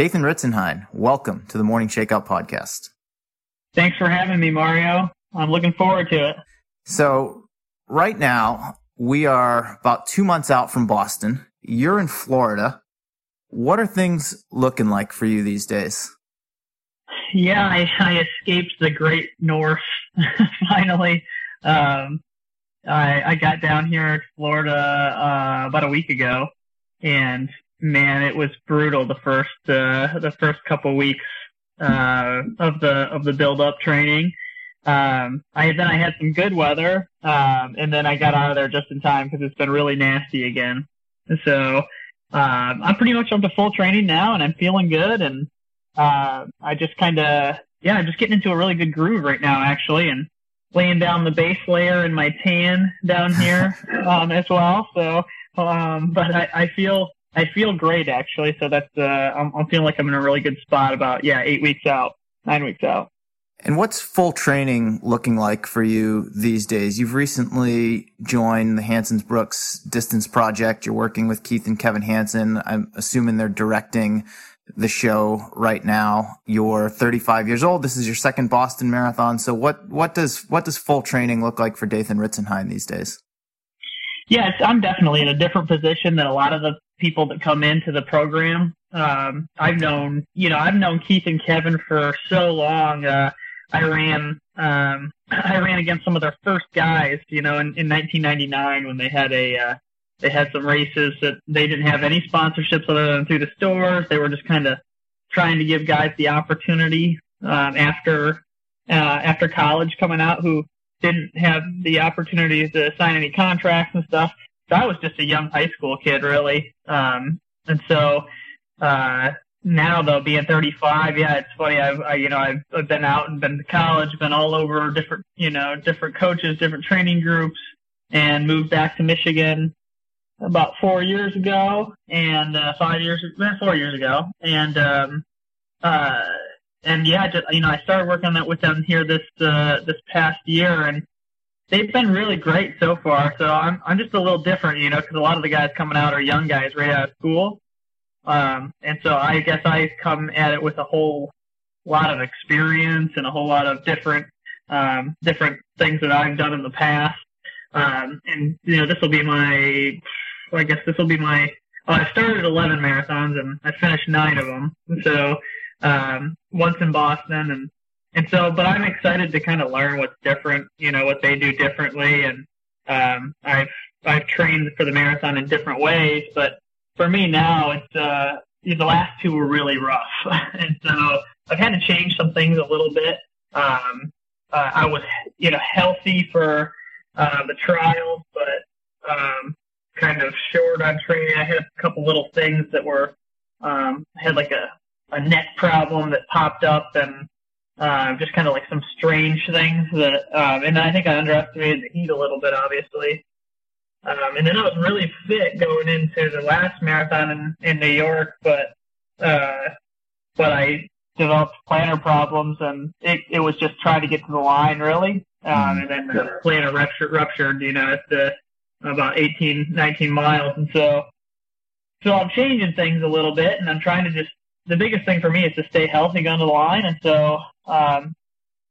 Dathan Ritzenhein, welcome to the Morning Shakeout podcast. Thanks for having me, Mario. I'm looking forward to it. So, right now, we are about two months out from Boston. You're in Florida. What are things looking like for you these days? Yeah, I, I escaped the great north finally. Um, I, I got down here to Florida uh, about a week ago, and man, it was brutal the first uh, the first couple weeks uh, of the of the build up training. Um, I then I had some good weather, um, and then I got out of there just in time because it's been really nasty again. So um, I'm pretty much up to full training now, and I'm feeling good. And uh, I just kind of yeah, I'm just getting into a really good groove right now, actually, and laying down the base layer in my tan down here um, as well. So, um, but I, I feel I feel great actually. So that's uh, I'm, I'm feeling like I'm in a really good spot. About yeah, eight weeks out, nine weeks out. And what's full training looking like for you these days? You've recently joined the Hansons-Brooks Distance Project. You're working with Keith and Kevin Hanson. I'm assuming they're directing the show right now. You're 35 years old. This is your second Boston Marathon. So what what does what does full training look like for Dathan Ritzenhein these days? Yeah, I'm definitely in a different position than a lot of the people that come into the program. Um, I've known, you know, I've known Keith and Kevin for so long. Uh, I ran, um, I ran against some of their first guys, you know, in, in 1999 when they had a, uh, they had some races that they didn't have any sponsorships other than through the stores. They were just kind of trying to give guys the opportunity um, after uh, after college coming out who didn't have the opportunity to sign any contracts and stuff. So I was just a young high school kid, really. Um, and so uh, now, though, being 35, yeah, it's funny. I've I, you know I've, I've been out and been to college, been all over different you know different coaches, different training groups, and moved back to Michigan about four years ago, and uh, five years, four years ago, and um, uh, and yeah, just, you know, I started working that with them here this uh, this past year, and they've been really great so far. So I'm I'm just a little different, you know, because a lot of the guys coming out are young guys right out of school, um, and so I guess I come at it with a whole lot of experience and a whole lot of different um, different things that I've done in the past. Um, and you know, this will be my, I guess this will be my. Well, I started 11 marathons and I finished nine of them. So um, once in Boston, and and so, but I'm excited to kind of learn what's different, you know, what they do differently, and um, I've I've trained for the marathon in different ways, but for me now, it's uh, the last two were really rough, and so I've had to change some things a little bit. Um, uh, I was, you know, healthy for uh, the trials, but um, kind of short on training. I had a couple little things that were um, had like a a neck problem that popped up and uh, just kind of like some strange things that, um, and I think I underestimated the heat a little bit, obviously. Um, and then I was really fit going into the last marathon in, in New York, but, uh, but I developed plantar problems and it, it was just trying to get to the line really. Um, mm-hmm. and then the plantar ruptured, ruptured, you know, at the, about 18, 19 miles. And so, so I'm changing things a little bit and I'm trying to just the biggest thing for me is to stay healthy going to the line. And so, um,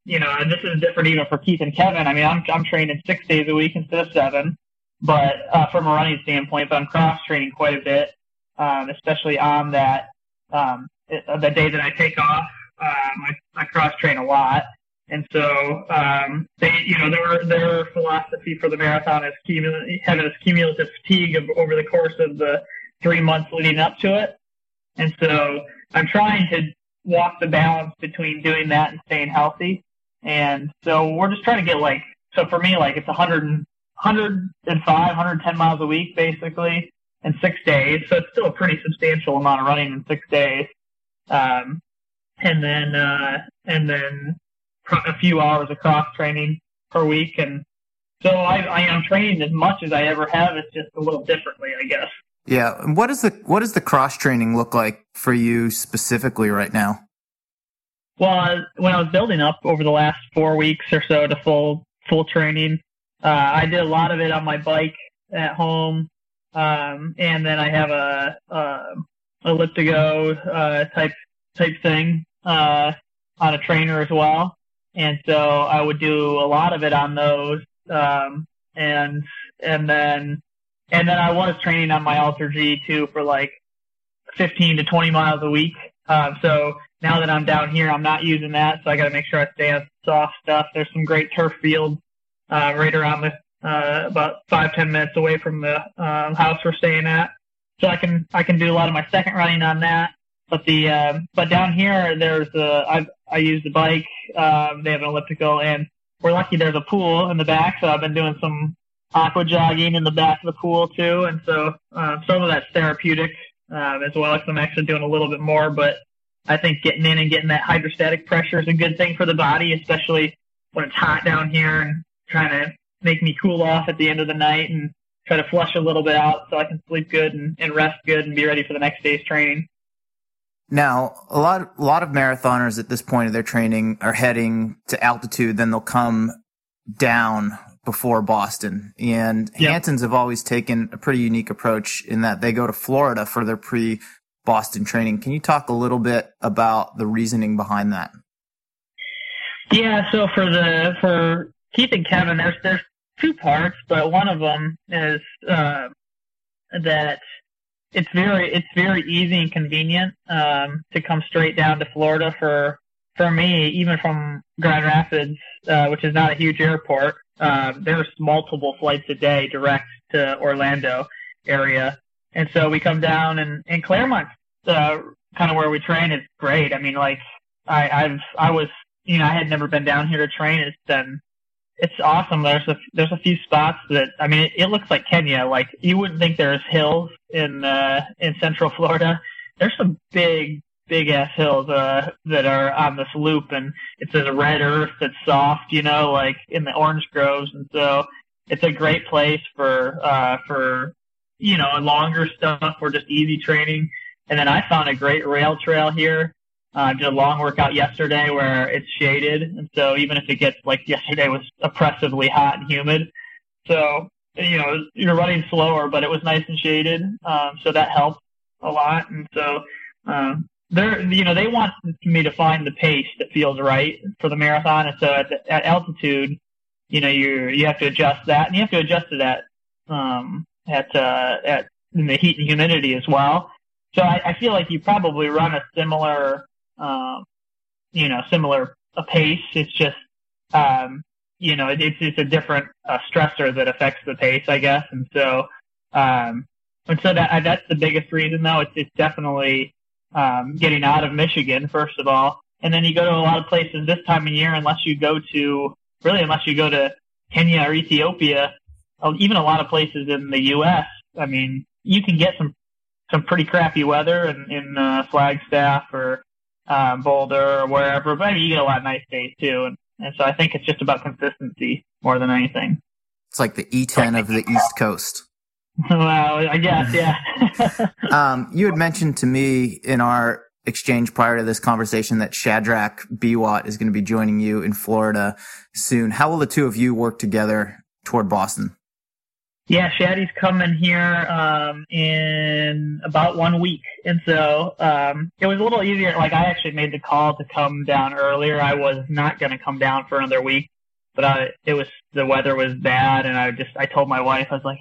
you know, and this is different even for Keith and Kevin. I mean, I'm, I'm training six days a week instead of seven, but, uh, from a running standpoint, but I'm cross training quite a bit, um, especially on that, um, the day that I take off, um, I, I cross train a lot. And so, um, they, you know, their, their philosophy for the marathon is cumulative, having this cumulative fatigue of, over the course of the three months leading up to it. And so I'm trying to walk the balance between doing that and staying healthy. And so we're just trying to get like, so for me, like it's 100, 105, 110 miles a week basically in six days. So it's still a pretty substantial amount of running in six days. Um, and then, uh, and then a few hours of cross training per week. And so I, I am training as much as I ever have. It's just a little differently, I guess. Yeah. What is the what does the cross training look like for you specifically right now? Well, when I was building up over the last four weeks or so to full full training, uh, I did a lot of it on my bike at home, um, and then I have a, a elliptigo uh, type type thing uh, on a trainer as well, and so I would do a lot of it on those, um, and and then and then I was training on my AlterG too for like 15 to 20 miles a week. Uh, so now that I'm down here, I'm not using that, so I got to make sure I stay on soft stuff. There's some great turf fields uh, right around the uh, about five ten minutes away from the uh, house we're staying at, so I can I can do a lot of my second running on that. But the uh, but down here there's a I I use the bike. Um, they have an elliptical, and we're lucky there's a pool in the back, so I've been doing some aqua jogging in the back of the pool too, and so uh, some of that's therapeutic um, as well. Because I'm actually doing a little bit more, but I think getting in and getting that hydrostatic pressure is a good thing for the body, especially when it's hot down here and trying to make me cool off at the end of the night and try to flush a little bit out so I can sleep good and, and rest good and be ready for the next day's training. Now, a lot, a lot of marathoners at this point of their training are heading to altitude, then they'll come down before Boston. And yep. Have always taken a pretty unique approach in that they go to Florida for their pre Boston training. Can you talk a little bit about the reasoning behind that? Yeah, so for the for Keith and Kevin, there's there's two parts, but one of them is uh, that it's very it's very easy and convenient um, to come straight down to Florida for for me, even from Grand Rapids, uh, which is not a huge airport. Uh, there's multiple flights a day direct to Orlando area, and so we come down and and Clermont, uh, kind of where we train, is great. I mean, like I I've I was you know I had never been down here to train. It's been it's awesome. There's a there's a few spots that I mean, it, it looks like Kenya. Like you wouldn't think there's hills in uh, in Central Florida. There's some big big ass hills uh, that are on this loop, and it's a red earth that's soft, you know, like in the orange groves, and so it's a great place for uh, for you know longer stuff or just easy training. And then I found a great rail trail here uh, did a long workout yesterday where it's shaded, and so even if it gets like yesterday was oppressively hot and humid, so you know you're running slower, but it was nice and shaded, um, so that helped a lot. And so um, they're you know they want me to find the pace that feels right for the marathon, and so at, the, at altitude, you know you you have to adjust that, and you have to adjust to that um, at uh, at in the heat and humidity as well. So I, I feel like you probably run a similar um, you know, similar a pace. It's just, um, you know, it, it's it's a different uh, stressor that affects the pace, I guess. And so, um, and so that that's the biggest reason, though. It's it's definitely um, getting out of Michigan first of all, and then you go to a lot of places this time of year, unless you go to really unless you go to Kenya or Ethiopia, uh, even a lot of places in the U.S. I mean, you can get some some pretty crappy weather in, in uh, Flagstaff or um, Boulder or wherever. But I mean, you get a lot of nice days too, and, and so I think it's just about consistency more than anything. It's like the Iten of the East Coast. well, I guess, yeah. um, you had mentioned to me in our exchange prior to this conversation that Shadrach Biwott is going to be joining you in Florida soon. How will the two of you work together toward Boston? Yeah, Shaddy's coming here um, in about one week, and so um, it was a little easier. Like I actually made the call to come down earlier. I was not going to come down for another week, but I, it was the weather was bad, and I just I told my wife I was like,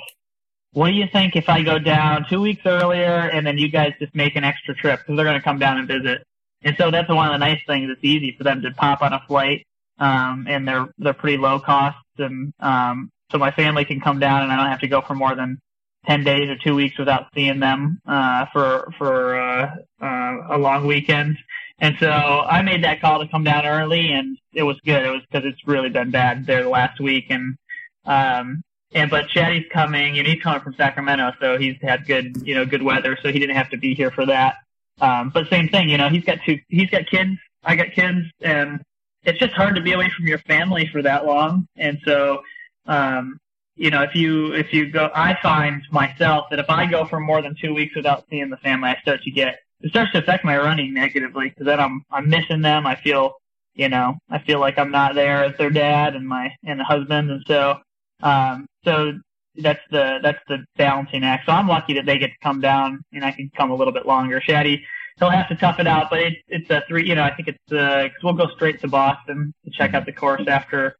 "What do you think if I go down two weeks earlier, and then you guys just make an extra trip because they're going to come down and visit?" And so that's one of the nice things. It's easy for them to pop on a flight, um, and they're they're pretty low cost, and um, so my family can come down and I don't have to go for more than 10 days or two weeks without seeing them, uh, for, for, uh, uh, a long weekend. And so I made that call to come down early and it was good. It was because it's really been bad there the last week. And, um, and, but Shaddy's coming and he's coming from Sacramento. So he's had good, you know, good weather. So he didn't have to be here for that. Um, but same thing, you know, he's got two, he's got kids. I got kids and it's just hard to be away from your family for that long. And so, um, you know, if you if you go, I find myself that if I go for more than two weeks without seeing the family, I start to get it starts to affect my running negatively because then I'm I'm missing them. I feel you know I feel like I'm not there as their dad and my and the husband, and so um, so that's the that's the balancing act. So I'm lucky that they get to come down and I can come a little bit longer. Shaddy, he'll have to tough it out, but it's it's a three. You know, I think it's uh, cause we'll go straight to Boston to check out the course after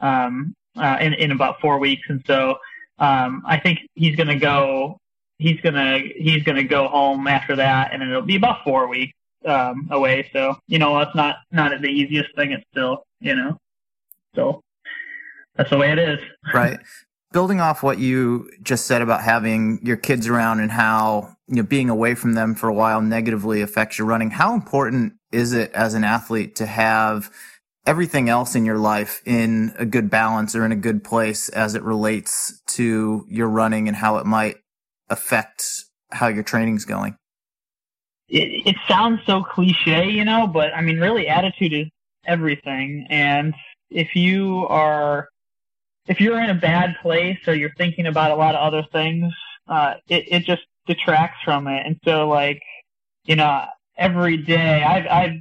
um uh, in in about four weeks, and so um I think he's gonna go. He's gonna he's gonna go home after that, and it'll be about four weeks um away. So you know, it's not not the easiest thing. It's still you know, so that's the way it is. Right. Building off what you just said about having your kids around and how you know being away from them for a while negatively affects your running how important is it as an athlete to have everything else in your life in a good balance or in a good place as it relates to your running and how it might affect how your training's going? It, it sounds so cliche you know but i mean really attitude is everything. And if you are if you're in a bad place or you're thinking about a lot of other things, uh, it, it just detracts from it. And so like, you know, every day I've, I've,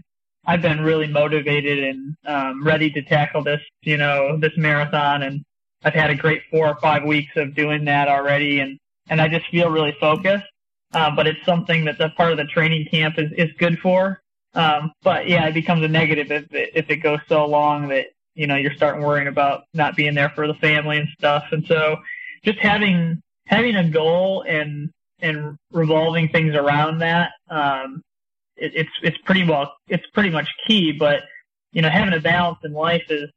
I've been really motivated and, um, ready to tackle this, you know, this marathon. And I've had a great four or five weeks of doing that already. And, and I just feel really focused. Uh, but it's something that the part of the training camp is, is good for. Um, but yeah, it becomes a negative if it, if it goes so long that you know you're starting worrying about not being there for the family and stuff. And so just having having a goal and and revolving things around that um it, it's it's pretty well it's pretty much key. But you know having a balance in life is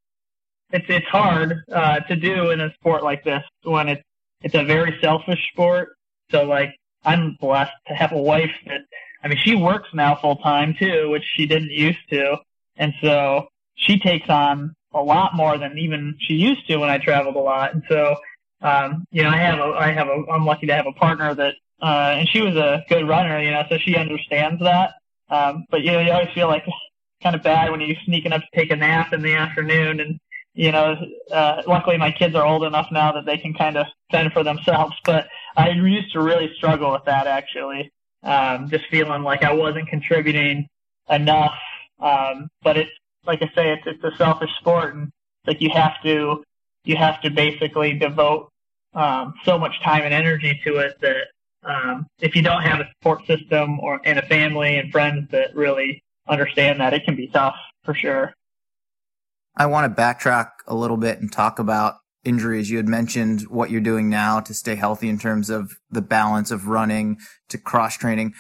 it's it's hard uh to do in a sport like this when it's it's a very selfish sport. So like i'm blessed to have a wife that i mean she works now full time too which she didn't used to. And so she takes on a lot more than even she used to when I traveled a lot. And so, um, you know, I have a, I have a, I'm lucky to have a partner that, uh, and she was a good runner, you know, so she understands that. Um, but you know, you always feel like kind of bad when you're sneaking up to take a nap in the afternoon and, you know, uh, luckily my kids are old enough now that they can kind of fend for themselves, but I used to really struggle with that actually. Um, just feeling like I wasn't contributing enough. Um, but it's, like I say, it's it's a selfish sport, and like you have to you have to basically devote um, so much time and energy to it that um, if you don't have a support system or and a family and friends that really understand that, it can be tough for sure. I want to backtrack a little bit and talk about injuries. You had mentioned what you're doing now to stay healthy in terms of the balance of running to cross training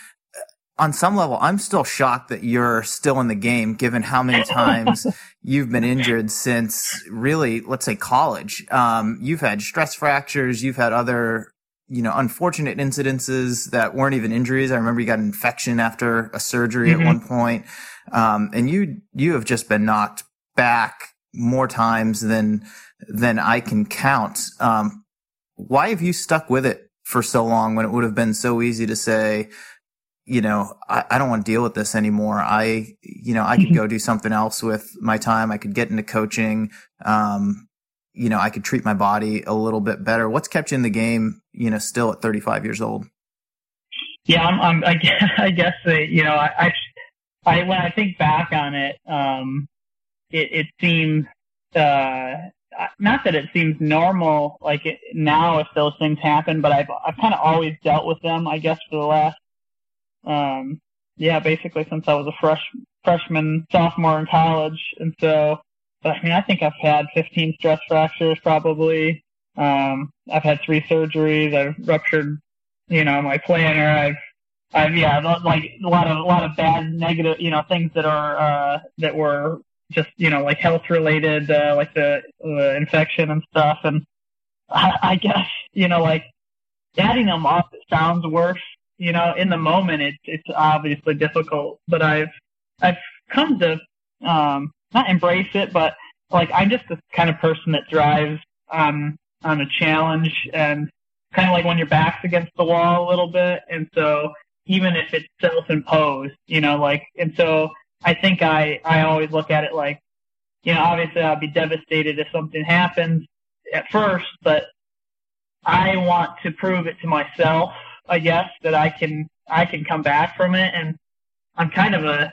on some level, I'm still shocked that you're still in the game, given how many times you've been injured since really, let's say college. Um, you've had stress fractures. You've had other, you know, unfortunate incidences that weren't even injuries. I remember you got an infection after a surgery mm-hmm. at one point. Um, and you, you have just been knocked back more times than, than I can count. Um, why have you stuck with it for so long when it would have been so easy to say, you know, I, I don't want to deal with this anymore. I, you know, I could go do something else with my time. I could get into coaching. Um, you know, I could treat my body a little bit better. What's kept you in the game, you know, still at 35 years old? Yeah, I'm, I'm I guess, I guess that, you know, I, I, when I think back on it, um, it, it seems, uh, not that it seems normal, like it, now if those things happen, but I've, I've kind of always dealt with them, I guess, for the last um, yeah, basically since I was a fresh freshman, sophomore in college, and so. But I mean, I think I've had 15 stress fractures probably. Um, I've had three surgeries. I've ruptured, you know, my plantar. I've, I've yeah, like a lot of a lot of bad negative, you know, things that are uh, that were just you know like health related, uh, like the uh, infection and stuff. And I, I guess you know like adding them up sounds worse you know, in the moment, it's it's obviously difficult, but I've I've come to um, not embrace it, but like I'm just the kind of person that drives um, on a challenge and kind of like when your back's against the wall a little bit, and so even if it's self-imposed, you know, like, and so I think I I always look at it like, you know, obviously I'll be devastated if something happens at first, but I want to prove it to myself I guess that I can I can come back from it, and I'm kind of a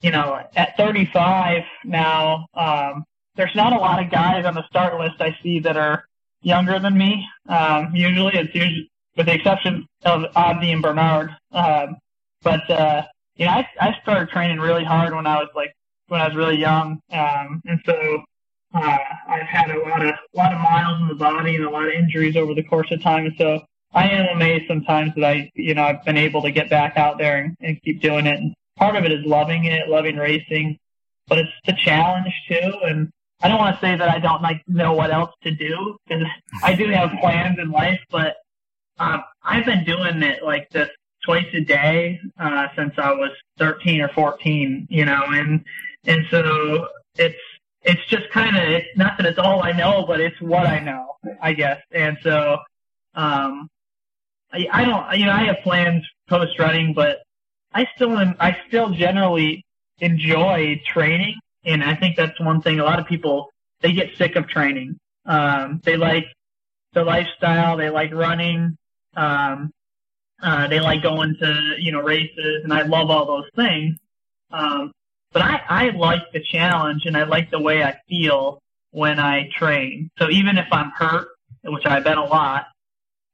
you know at 35 now. Um, there's not a lot of guys on the start list I see that are younger than me. Um, usually, it's usually with the exception of Abdi and Bernard. Um, but uh, you know, I I started training really hard when I was like when I was really young, um, and so uh, I've had a lot of a lot of miles in the body and a lot of injuries over the course of time, and so I am amazed sometimes that I you know I've been able to get back out there and, and keep doing it. And part of it is loving it, loving racing, but it's the challenge too, and I don't want to say that I don't like know what else to do because I do have plans in life, but um, I've been doing it like this twice a day uh, since I was 13 or 14, you know, and and so it's it's just kind of it's not that it's all I know, but it's what I know, I guess. And so um, I, I don't, you know, I have plans post running, but I still am, I still generally enjoy training, and I think that's one thing. A lot of people they get sick of training. Um, they like the lifestyle, they like running, um, uh, they like going to you know races, and I love all those things. Um, but I, I like the challenge, and I like the way I feel when I train. So even if I'm hurt, which I've been a lot,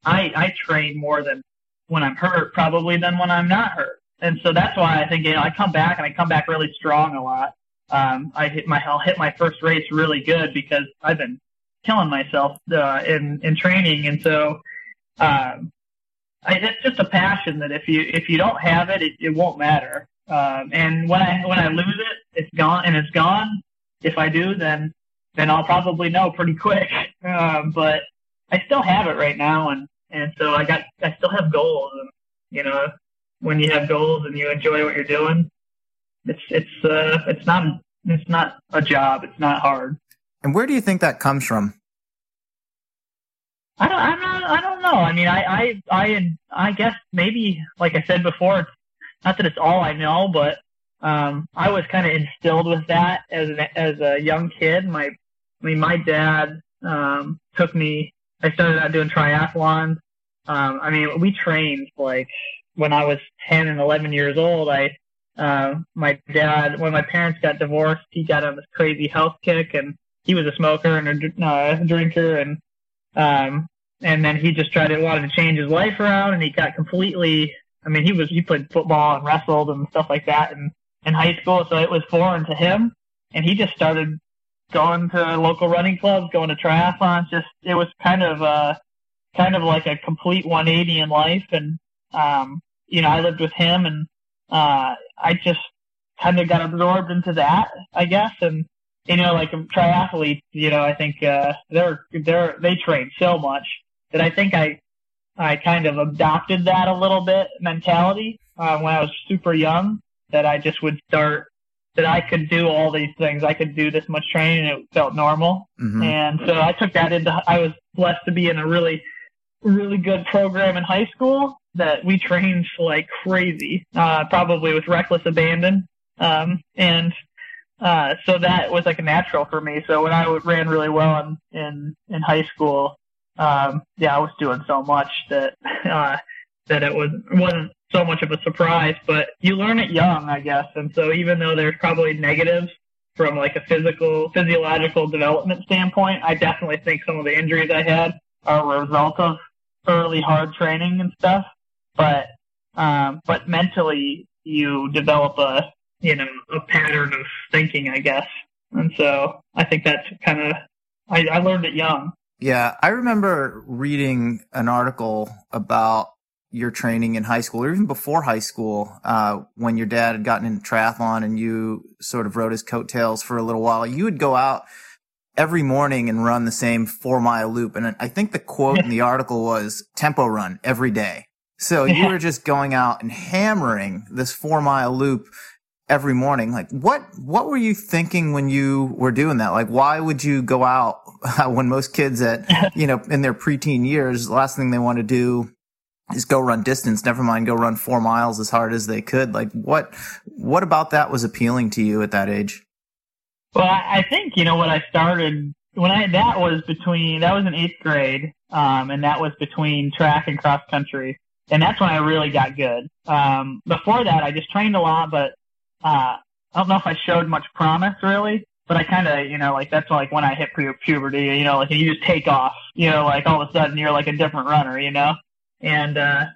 I I train more than when I'm hurt, probably than when I'm not hurt. And so that's why I think you know I come back and I come back really strong a lot. Um, I hit my I'll hit my first race really good because I've been killing myself uh, in in training, and so um, I, it's just a passion that if you if you don't have it, it, it won't matter. Um, and when I when I lose it, it's gone and it's gone. If I do, then then I'll probably know pretty quick. Um, but I still have it right now, and and so I got I still have goals, and you know when you have goals and you enjoy what you're doing, it's it's uh it's not it's not a job. It's not hard. And where do you think that comes from? I don't, I'm not, I don't know. I mean, I, I, I, I guess maybe, like I said before, it's not that it's all I know, but um, I was kind of instilled with that as an, as a young kid. My, I mean, my dad um, took me. I started out doing triathlons. Um, I mean, we trained like when I was 10 and 11 years old. I, uh, my dad, when my parents got divorced, he got on this crazy health kick, and he was a smoker and a uh, drinker, and um, and then he just tried to wanted to change his life around, and he got completely. I mean, he was he played football and wrestled and stuff like that, in in high school, so it was foreign to him, and he just started going to local running clubs, going to triathlons. Just it was kind of uh kind of like a complete 180 in life, and um, you know, I lived with him, and uh, I just kind of got absorbed into that, I guess, and you know, like triathletes, you know, I think uh, they're they're they train so much that I think I I kind of adopted that a little bit mentality uh, when I was super young. That I just would start that I could do all these things. I could do this much training, and it felt normal. Mm-hmm. And so I took that into. I was blessed to be in a really really good program in high school that we trained like crazy, uh, probably with reckless abandon. Um, and uh, so that was like a natural for me. So when I ran really well in in, in high school, um, yeah, I was doing so much that uh, that it was wasn't so much of a surprise. But you learn it young, I guess. And so even though there's probably negatives from like a physical physiological development standpoint, I definitely think some of the injuries I had are a result of early hard training and stuff. But um, but mentally, you develop a you know, a pattern of thinking, I guess. And so I think that's kind of, I, I learned it young. Yeah. I remember reading an article about your training in high school or even before high school, uh, when your dad had gotten into triathlon and you sort of rode his coattails for a little while, you would go out every morning and run the same four mile loop. And I think the quote in the article was tempo run every day. So you were just going out and hammering this four mile loop every morning. Like what, what were you thinking when you were doing that? Like why would you go out when most kids at, you know, in their preteen years, the last thing they want to do is go run distance, never mind go run four miles as hard as they could. Like what, what about that was appealing to you at that age? Well, I think, you know, when I started, when I, that was between, that was in eighth grade. Um, and that was between track and cross country. And that's when I really got good. Um, before that, I just trained a lot, but uh, I don't know if I showed much promise really. but I kind of, you know, like that's like when I hit pu- puberty, you know, like you just take off, you know, like all of a sudden you're like a different runner, you know, and uh,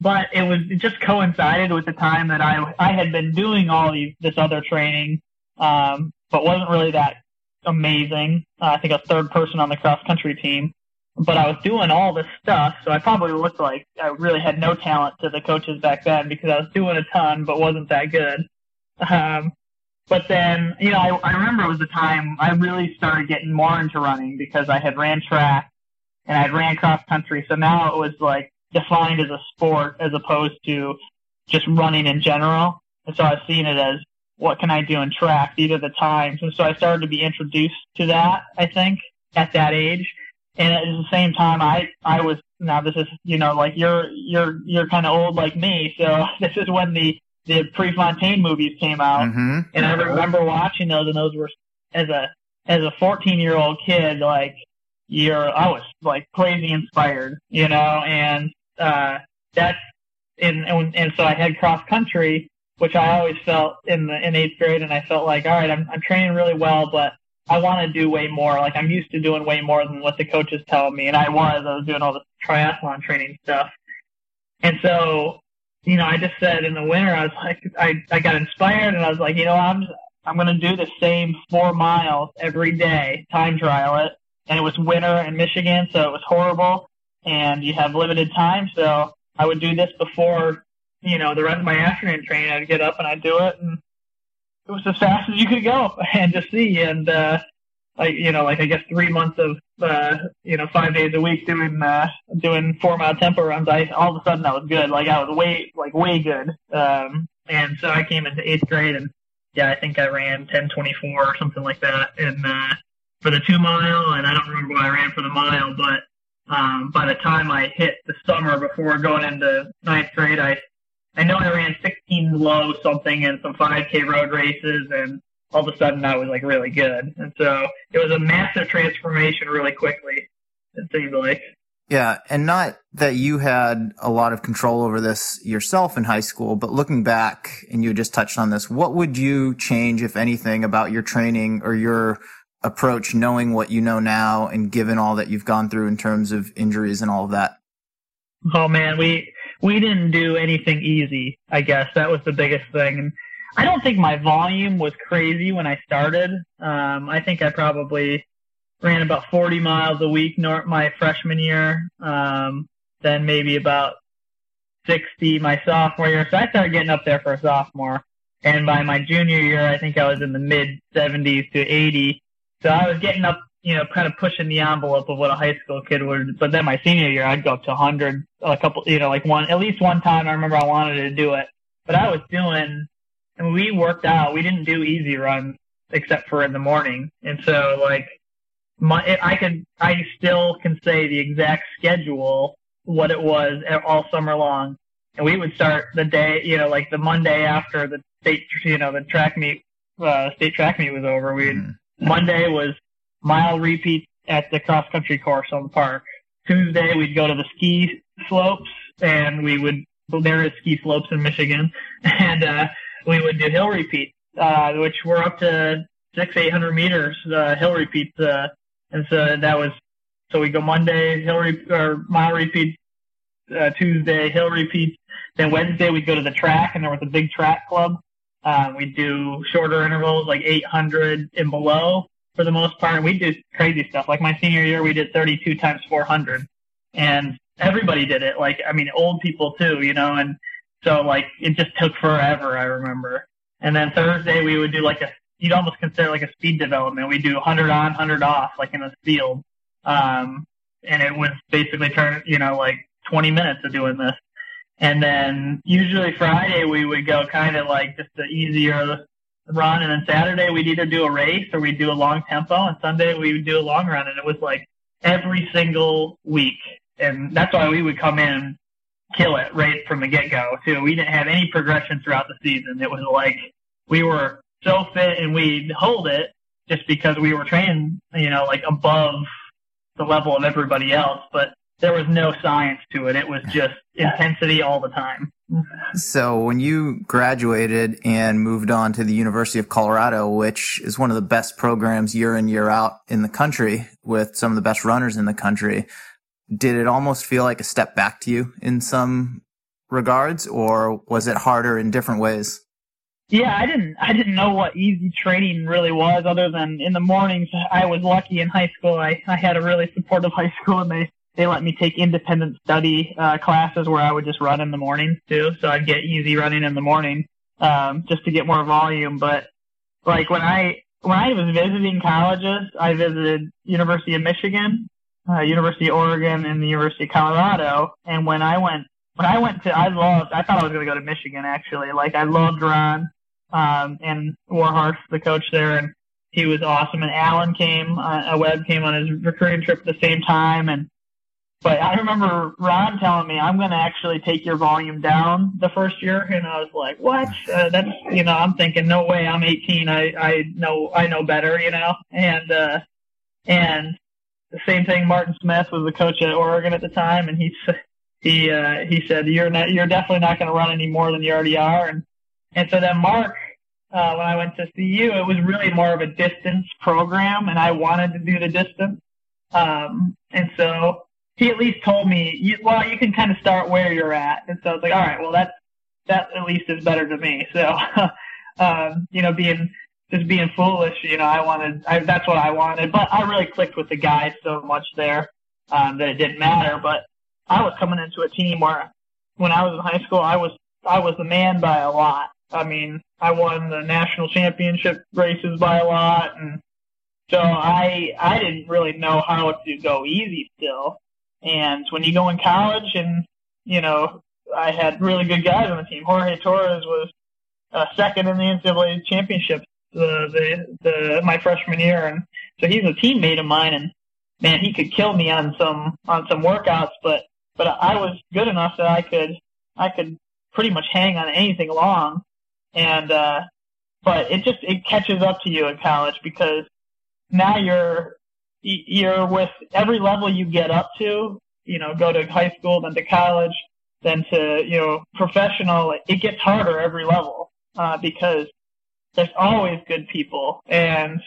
but it was it just coincided with the time that I I had been doing all these this other training, um, but wasn't really that amazing. Uh, I think a third person on the cross country team, but I was doing all this stuff, so I probably looked like I really had no talent to the coaches back then because I was doing a ton but wasn't that good. Um, but then, you know, I, I remember it was the time I really started getting more into running because I had ran track and I had ran cross country. So now it was like defined as a sport as opposed to just running in general. And so I was seeing it as what can I do in track? These are the times. And so I started to be introduced to that, I think, at that age. And at the same time, I, I was, now this is, you know, like you're, you're, you're kind of old like me. So this is when the the Prefontaine movies came out, mm-hmm. and I remember watching those, and those were as a as a 14 year old kid, like you're I was like crazy inspired, you know, and uh, that's and, and and so I had cross country, which I always felt in the in eighth grade, and I felt like all right, I'm I'm training really well, but I want to do way more. Like I'm used to doing way more than what the coaches tell me, and I was I was doing all the triathlon training stuff, and so you know, I just said in the winter, I was like, I, I got inspired and I was like, you know, I'm, I'm going to do the same four miles every day, time trial it. And it was winter in Michigan, so it was horrible and you have limited time. So I would do this before, you know, the rest of my afternoon training. I'd get up and I'd do it and it was as fast as you could go and just see. And, uh, like you know, like I guess three months of uh, you know five days a week doing uh, doing four mile tempo runs, I all of a sudden I was good. Like I was way like way good. Um, and so I came into eighth grade and yeah, I think I ran ten twenty four or something like that. And uh, for the two mile, and I don't remember what I ran for the mile, but um, by the time I hit the summer before going into ninth grade, I I know I ran 16 low something and some 5K road races and all of a sudden I was like really good. And so it was a massive transformation really quickly, it seemed like. Yeah, and not that you had a lot of control over this yourself in high school, but looking back, and you just touched on this, what would you change, if anything, about your training or your approach, knowing what you know now and given all that you've gone through in terms of injuries and all of that? Oh man, we we didn't do anything easy. I guess that was the biggest thing, and I don't think my volume was crazy when I started. Um, I think I probably ran about 40 miles a week my freshman year, um, then maybe about 60 my sophomore year. So I started getting up there for a sophomore. And by my junior year, I think I was in the mid 70s to 80. So I was getting up, you know, kind of pushing the envelope of what a high school kid would. But then my senior year, I'd go up to 100, a couple, you know, like one, at least one time I remember I wanted to do it. But I was doing and we worked out. We didn't do easy runs except for in the morning. And so like my, I could, I still can say the exact schedule, what it was all summer long. And we would start the day, you know, like the Monday after the state, you know, the track meet, uh, state track meet was over. We mm. Monday was mile repeats at the cross country course on the park. Tuesday we'd go to the ski slopes and we would, there is ski slopes in Michigan and, uh, we would do hill repeats, uh, which were up to six, eight hundred meters uh, hill repeats, uh, and so that was so we go Monday hill re- or mile repeats, uh, Tuesday hill repeats, then Wednesday we'd go to the track, and there was a big track club. Um, we'd do shorter intervals like 800 and below for the most part. And we do crazy stuff. Like my senior year, we did 32 times 400, and everybody did it. Like I mean, old people too, you know, and so like it just took forever, I remember. And then Thursday we would do like a you'd almost consider like a speed development. We do 100 on, 100 off, like in a field. Um, and it was basically turn, you know, like 20 minutes of doing this. And then usually Friday we would go kind of like just the easier run. And then Saturday we'd either do a race or we'd do a long tempo. And Sunday we would do a long run. And it was like every single week. And that's why we would come in kill it right from the get go too. We didn't have any progression throughout the season. It was like we were so fit and we'd hold it just because we were training, you know, like above the level of everybody else. But there was no science to it. It was just intensity all the time. So when you graduated and moved on to the University of Colorado, which is one of the best programs year in, year out in the country with some of the best runners in the country, did it almost feel like a step back to you in some regards or was it harder in different ways? Yeah, I didn't I didn't know what easy training really was other than in the mornings I was lucky in high school. I, I had a really supportive high school and they they let me take independent study uh, classes where I would just run in the morning too. So I'd get easy running in the morning um, just to get more volume. But like when I when I was visiting colleges, I visited University of Michigan, uh, University of Oregon, and the University of Colorado. And when I went when I went to I loved I thought I was going to go to Michigan actually. Like I loved Ron um, and Warhurst, the coach there, and he was awesome. And Alan came, uh, Webb came on his recruiting trip at the same time, and but I remember Ron telling me, I'm going to actually take your volume down the first year. And I was like, what? Uh, that's, you know, I'm thinking, no way. I'm 18. I, I know, I know better, you know? And, uh, and the same thing, Martin Smith was the coach at Oregon at the time. And he, he, uh, he said, you're not, you're definitely not going to run any more than you already are. And, and so then Mark, uh, when I went to CU, it was really more of a distance program and I wanted to do the distance. Um, and so, he at least told me, you, well, you can kind of start where you're at. And so I was like, all right, well, that's, that at least is better to me. So, um, you know, being, just being foolish, you know, I wanted, I, that's what I wanted, but I really clicked with the guys so much there, um, that it didn't matter. But I was coming into a team where when I was in high school, I was, I was the man by a lot. I mean, I won the national championship races by a lot. And so I, I didn't really know how to go easy still. And when you go in college, and you know, I had really good guys on the team. Jorge Torres was uh, second in the NCAA championship the, the the my freshman year, and so he's a teammate of mine. And man, he could kill me on some on some workouts, but but I was good enough that I could I could pretty much hang on anything long. And uh, but it just it catches up to you in college because now you're you're with every level you get up to, you know, go to high school, then to college, then to, you know, professional, it gets harder every level, uh, because there's always good people and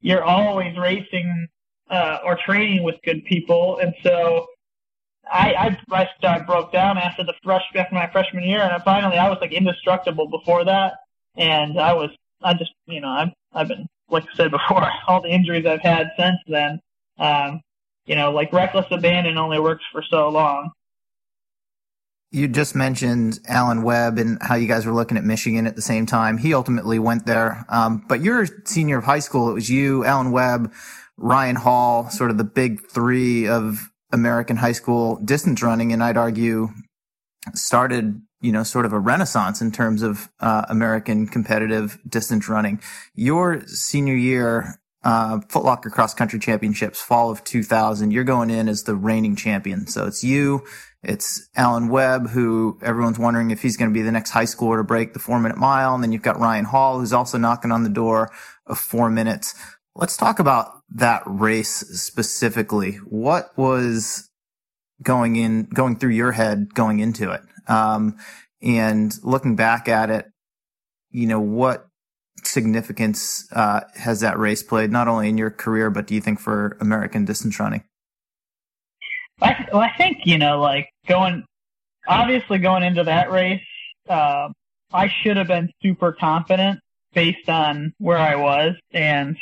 you're always racing, uh, or training with good people. And so I, I, I broke down after the fresh, after my freshman year and finally I was like indestructible before that. And I was, I just, you know, I've, I've been like I said before, all the injuries I've had since then, um, you know, like reckless abandon only works for so long. You just mentioned Alan Webb and how you guys were looking at Michigan at the same time. He ultimately went there. Um, but you're senior of high school. It was you, Alan Webb, Ryan Hall, sort of the big three of American high school distance running. And I'd argue started you know, sort of a renaissance in terms of uh, American competitive distance running. Your senior year, uh, Footlocker Cross Country Championships, fall of 2000, you're going in as the reigning champion. So it's you, it's Alan Webb, who everyone's wondering if he's going to be the next high schooler to break the four minute mile. And then you've got Ryan Hall, who's also knocking on the door of four minutes. Let's talk about that race specifically. What was going in, going through your head going into it? Um, and looking back at it, you know, what significance uh, has that race played, not only in your career, but do you think for American distance running? I, well, I think, you know, like going, obviously going into that race, uh, I should have been super confident based on where I was. And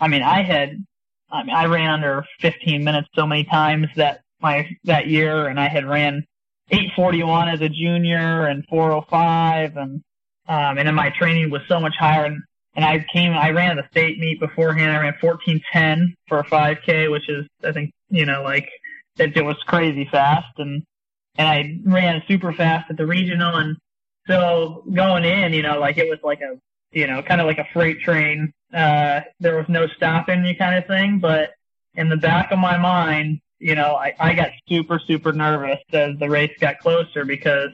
I mean, I had, I mean, I ran under 15 minutes so many times that my, that year and I had ran 841 as a junior and 405 and um and then my training was so much higher and and I came I ran the state meet beforehand. I ran 1410 for a 5k which is I think you know like it, it was crazy fast and and I ran super fast at the regional and so going in you know like it was like a you know kind of like a freight train. Uh there was no stopping you kind of thing but in the back of my mind you know, I, I got super, super nervous as the race got closer because,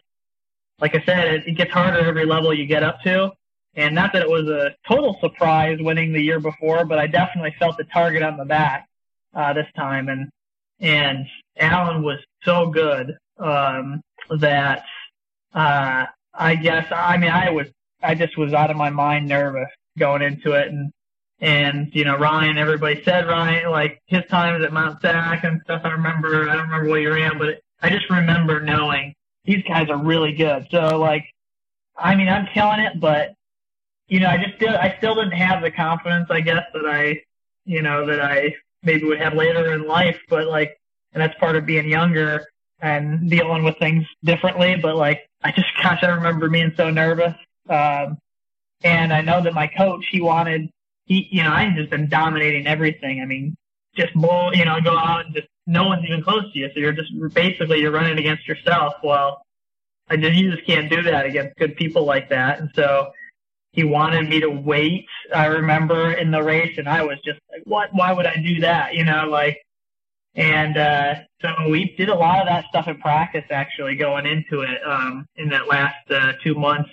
like I said, it, it gets harder every level you get up to. And not that it was a total surprise winning the year before, but I definitely felt the target on the back uh, this time. And and Alan was so good um, that uh, I guess I mean I was I just was out of my mind nervous going into it and and you know Ryan everybody said Ryan like his times at Mount Sac and stuff I remember I don't remember what he ran but I just remember knowing these guys are really good. So like I mean I'm killing it but you know I just did I still didn't have the confidence I guess that I you know that I maybe would have later in life but like and that's part of being younger and dealing with things differently but like I just gosh I remember being so nervous um, and I know that my coach, he wanted, he, you know, I just been dominating everything. I mean, just blow, you know, go out and just no one's even close to you. So you're just basically you're running against yourself. Well, I just you just can't do that against good people like that. And so he wanted me to wait. I remember in the race, and I was just like, "What? Why would I do that?" You know, like. And uh, so we did a lot of that stuff in practice, actually, going into it um, in that last uh, two months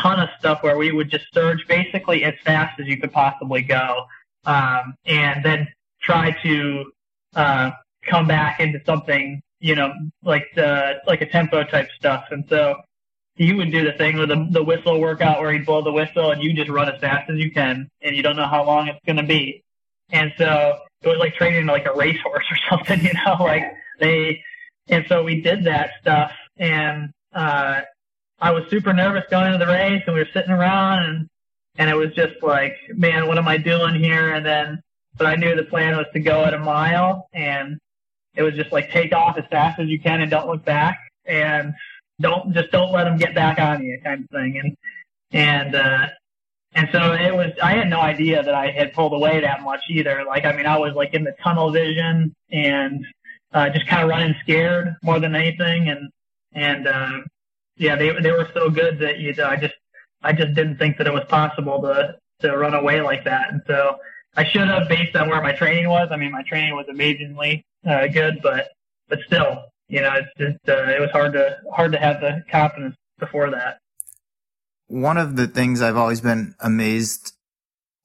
ton of stuff where we would just surge basically as fast as you could possibly go, um, and then try to uh, come back into something, you know, like the like a tempo type stuff. And so he would do the thing with the, the whistle workout where he'd blow the whistle and you just run as fast as you can, and you don't know how long it's going to be. And so it was like training like a racehorse or something, you know, like they. And so we did that stuff, and uh, I was super nervous going into the race, and we were sitting around, and and it was just like, man, what am I doing here? And then, but I knew the plan was to go at a mile, and it was just like take off as fast as you can and don't look back, and don't just don't let them get back on you, kind of thing. And and uh, and so it was. I had no idea that I had pulled away that much either. Like, I mean, I was like in the tunnel vision and uh, just kind of running scared more than anything, and and uh, yeah, they they were so good that you know, I just I just didn't think that it was possible to to run away like that, and so I should have based on where my training was. I mean, my training was amazingly uh, good, but but still, you know, it's just uh, it was hard to hard to have the confidence before that. One of the things I've always been amazed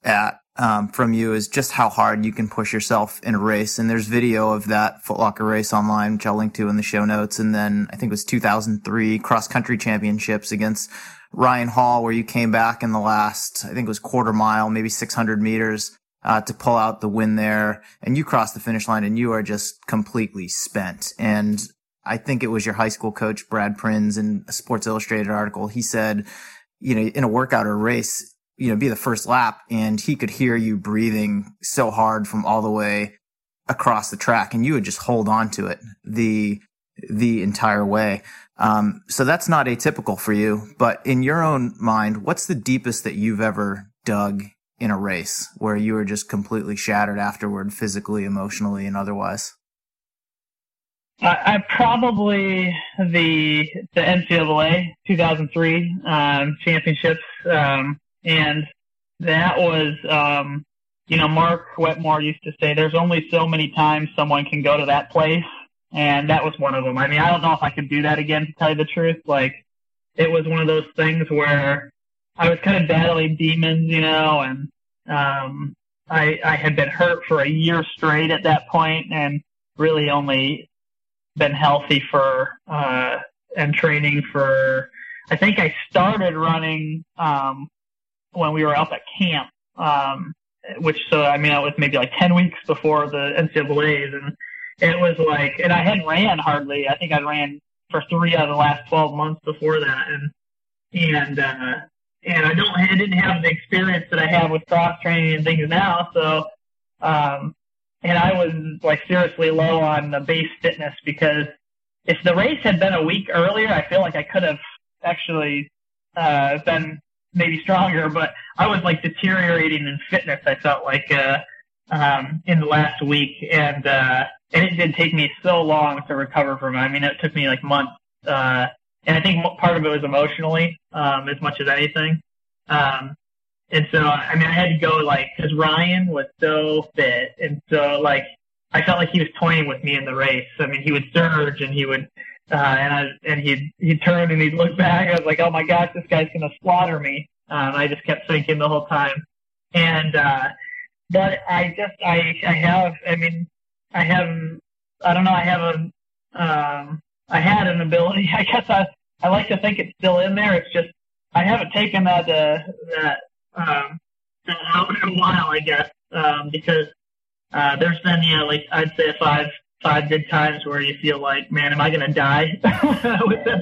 at um, from you is just how hard you can push yourself in a race. And there's video of that Footlocker race online, which I'll link to in the show notes. And then I think it was 2003 cross country championships against Ryan Hall, where you came back in the last, I think it was quarter mile, maybe 600 meters. Uh, to pull out the win there and you cross the finish line and you are just completely spent. And I think it was your high school coach, Brad Prins in a Sports Illustrated article. He said, you know, in a workout or race, you know, be the first lap and he could hear you breathing so hard from all the way across the track and you would just hold on to it the, the entire way. Um, so that's not atypical for you, but in your own mind, what's the deepest that you've ever dug in a race where you were just completely shattered afterward, physically, emotionally, and otherwise? I, I probably the the NCAA 2003 um, championships. Um, and that was, um, you know, Mark Wetmore used to say, there's only so many times someone can go to that place. And that was one of them. I mean, I don't know if I could do that again, to tell you the truth. Like, it was one of those things where I was kind of battling demons, you know, and, um, I, I had been hurt for a year straight at that point and really only been healthy for, uh, and training for, I think I started running, um, when we were up at camp, um, which so I mean it was maybe like ten weeks before the NCAA's, and it was like, and I hadn't ran hardly. I think I ran for three out of the last twelve months before that, and and uh, and I don't I didn't have the experience that I have with cross training and things now, so. Um, and I was like seriously low on the base fitness because if the race had been a week earlier, I feel like I could have actually uh, been maybe stronger, but I was like deteriorating in fitness. I felt like uh, um, in the last week, and uh, and it did take me so long to recover from it. I mean, it took me like months, uh, and I think part of it was emotionally um, as much as anything. Um, and so, I mean, I had to go like because Ryan was so fit, and so like I felt like he was toying with me in the race. I mean, he would surge and he would uh, and I and he'd he'd turn and he'd look back. I was like, oh my gosh, this guy's gonna slaughter me. Um, I just kept thinking the whole time. And uh, but I just I I have I mean I have I don't know I have a um, I had an ability I guess I I like to think it's still in there. It's just I haven't taken that uh, that um, that out in a while, I guess, um, because uh, there's been know like I'd say five five good times where you feel like, man, am I going to die with this?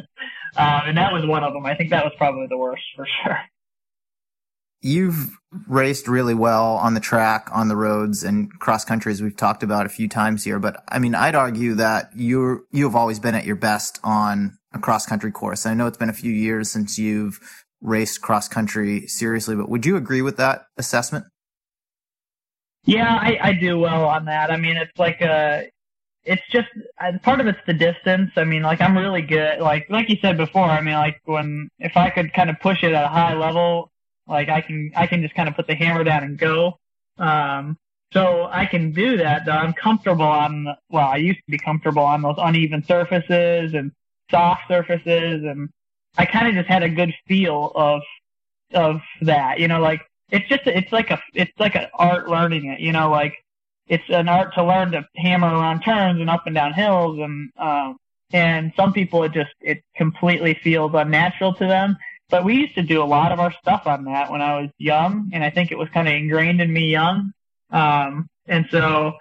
Um, and that was one of them. I think that was probably the worst for sure. You've raced really well on the track, on the roads, and cross country, as we've talked about a few times here. But I mean, I'd argue that you're you have always been at your best on a cross country course. I know it's been a few years since you've raced cross country seriously, but would you agree with that assessment? Yeah, I, I do well on that. I mean, it's like a it's just part of it's the distance. I mean, like I'm really good. Like like you said before. I mean, like when if I could kind of push it at a high level, like I can I can just kind of put the hammer down and go. Um, so I can do that. Though I'm comfortable on well, I used to be comfortable on those uneven surfaces and soft surfaces, and I kind of just had a good feel of of that. You know, like it's just it's like a it's like an art learning it. You know, like it's an art to learn to hammer around turns and up and down hills and um and some people it just it completely feels unnatural to them. But we used to do a lot of our stuff on that when i was young and i think it was kind of ingrained in me young. Um and so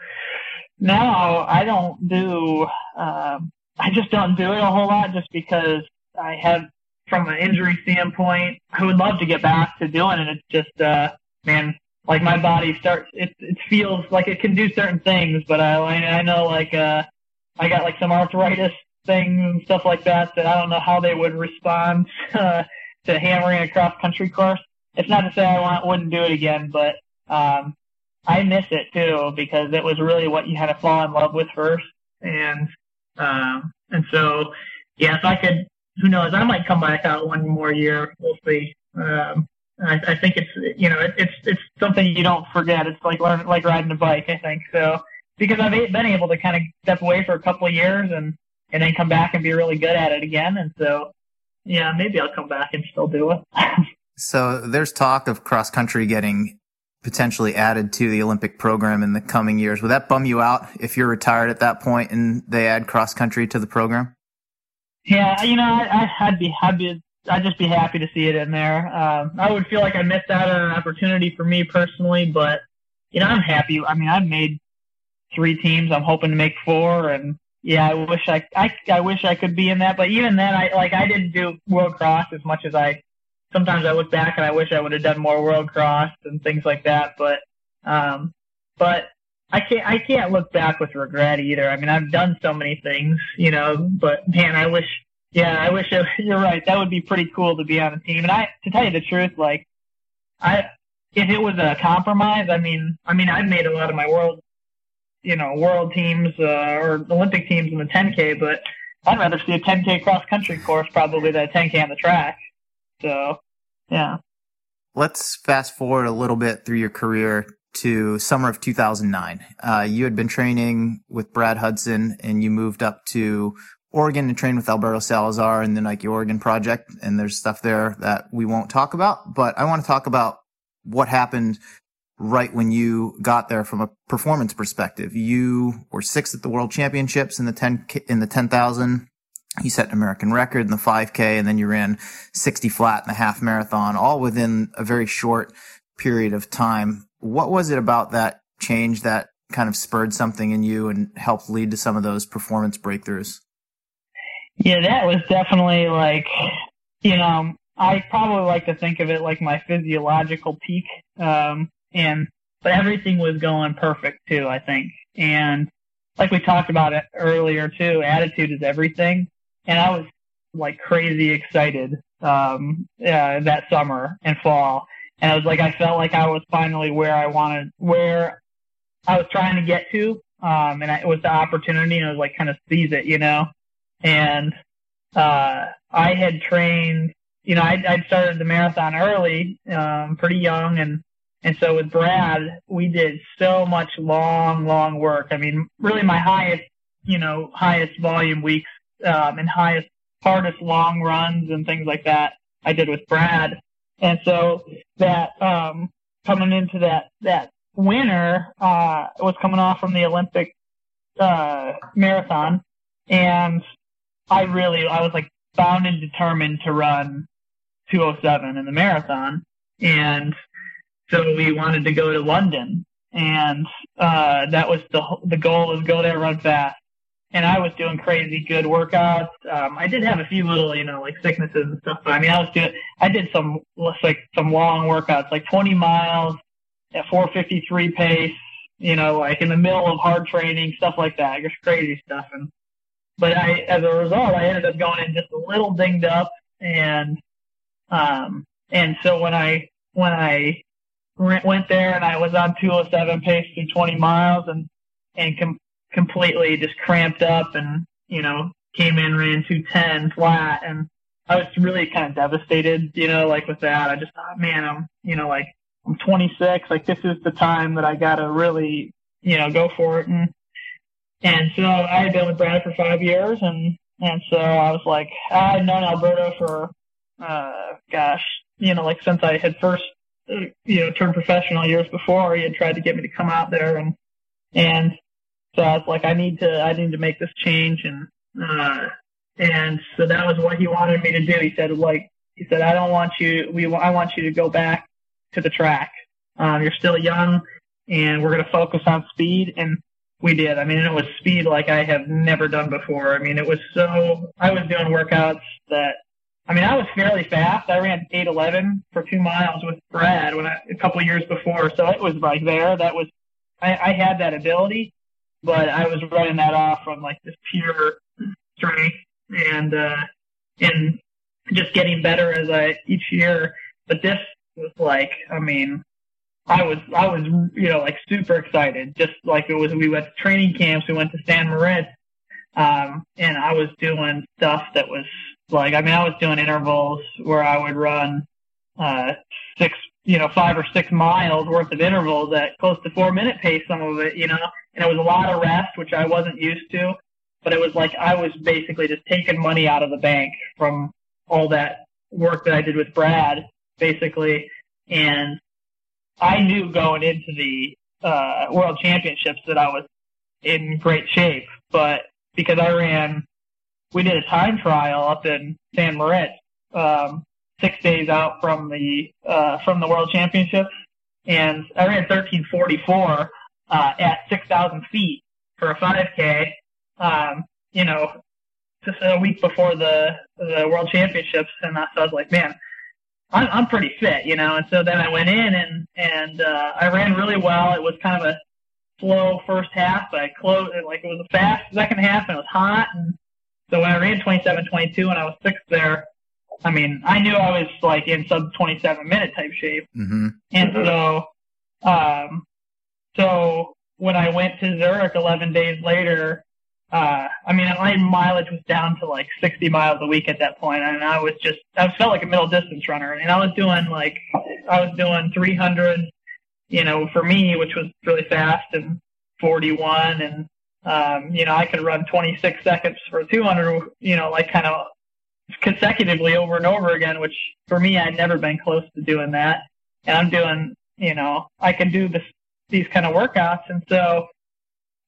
now i don't do um i just don't do it a whole lot just because i have from an injury standpoint i would love to get back to doing it. It's just uh man like my body starts it it feels like it can do certain things but i i know like uh i got like some arthritis things and stuff like that that i don't know how they would respond uh, to hammering a cross country course. It's not to say i want, wouldn't do it again but um i miss it too because it was really what you had to fall in love with first. And um and so yeah if i could who knows? I might come back out one more year. We'll see. Um I, I think it's you know it, it's it's something you don't forget. It's like learn like riding a bike. I think so because I've been able to kind of step away for a couple of years and and then come back and be really good at it again. And so yeah, maybe I'll come back and still do it. so there's talk of cross country getting potentially added to the Olympic program in the coming years. Would that bum you out if you're retired at that point and they add cross country to the program? Yeah, you know, I, I'd be I'd be I'd just be happy to see it in there. Um, I would feel like I missed out on an opportunity for me personally, but you know, I'm happy. I mean, I've made three teams. I'm hoping to make four, and yeah, I wish I, I, I wish I could be in that. But even then, I like I didn't do World Cross as much as I. Sometimes I look back and I wish I would have done more World Cross and things like that. But, um, but I can't I can't look back with regret either. I mean, I've done so many things, you know. But man, I wish yeah, I wish it, you're right. That would be pretty cool to be on a team. And I, to tell you the truth, like, I, if it was a compromise, I mean, I mean, I've made a lot of my world, you know, world teams uh, or Olympic teams in the 10K, but I'd rather see a 10K cross country course probably than a 10K on the track. So, yeah. Let's fast forward a little bit through your career to summer of 2009. Uh, you had been training with Brad Hudson and you moved up to Oregon and train with Alberto Salazar and the Nike Oregon project. And there's stuff there that we won't talk about, but I want to talk about what happened right when you got there from a performance perspective. You were sixth at the world championships in the 10, in the 10,000. You set an American record in the 5K and then you ran 60 flat in the half marathon, all within a very short period of time. What was it about that change that kind of spurred something in you and helped lead to some of those performance breakthroughs? Yeah, that was definitely like, you know, I probably like to think of it like my physiological peak. Um, and, but everything was going perfect too, I think. And like we talked about it earlier too, attitude is everything. And I was like crazy excited, um, uh, that summer and fall. And I was like, I felt like I was finally where I wanted, where I was trying to get to. Um, and I, it was the opportunity and I was like, kind of seize it, you know? And uh, I had trained. You know, I'd, I'd started the marathon early, um, pretty young, and and so with Brad, we did so much long, long work. I mean, really, my highest, you know, highest volume weeks um, and highest, hardest long runs and things like that, I did with Brad. And so that um, coming into that that winter uh, was coming off from the Olympic uh, marathon, and I really, I was like bound and determined to run 207 in the marathon. And so we wanted to go to London. And uh, that was the the goal was go there, run fast. And I was doing crazy good workouts. Um, I did have a few little, you know, like sicknesses and stuff. But I mean, I was doing, I did some like some long workouts, like 20 miles at 4:53 pace. You know, like in the middle of hard training, stuff like that. Just crazy stuff. And but I, as a result, I ended up going in just a little dinged up, and um, and so when I when I went there and I was on 207 pace through 20 miles and and com- completely just cramped up and you know came in ran 210 flat. And I was really kind of devastated, you know, like with that. I just thought, man, I'm you know like I'm 26, like this is the time that I gotta really you know go for it. And and so I had been with Brad for five years, and and so I was like, I had known Alberto for, uh, gosh, you know, like since I had first, uh, you know, turned professional years before. He had tried to get me to come out there, and and so I was like, I need to, I need to make this change, and uh, and so that was what he wanted me to do. He said, like, he said, I don't want you, we, I want you to go back to the track. Um, you're still young, and we're going to focus on speed and we did. I mean, it was speed like I have never done before. I mean, it was so. I was doing workouts that. I mean, I was fairly fast. I ran 8:11 for two miles with Brad when I, a couple years before, so it was like there. That was. I, I had that ability, but I was running that off from like this pure strength and uh, and just getting better as I each year. But this was like, I mean, I was I was you know like super excited. Just like it was, we went to training camps. We went to San Moritz, um, and I was doing stuff that was like I mean I was doing intervals where I would run uh, six you know five or six miles worth of intervals at close to four minute pace. Some of it you know, and it was a lot of rest, which I wasn't used to. But it was like I was basically just taking money out of the bank from all that work that I did with Brad, basically, and I knew going into the uh, World Championships that I was in great shape, but because I ran, we did a time trial up in San Moritz, um, six days out from the uh, from the World Championships, and I ran 13:44 uh, at 6,000 feet for a 5K. Um, you know, just a week before the the World Championships, and so I was like, man, I'm, I'm pretty fit, you know. And so then I went in and and uh, I ran really well. It was kind of a slow first half, but I closed it like it was a fast second half, and it was hot. And so when I ran 27-22 and I was sixth there, I mean, I knew I was like in sub 27 minute type shape. Mm-hmm. And so, um, so when I went to Zurich 11 days later, uh, I mean, my mileage was down to like 60 miles a week at that point, and I was just, I felt like a middle distance runner, and I was doing like, I was doing 300, you know, for me, which was really fast, and 41, and um, you know, I could run 26 seconds for 200, you know, like kind of consecutively over and over again, which for me, I'd never been close to doing that, and I'm doing, you know, I can do this, these kind of workouts, and so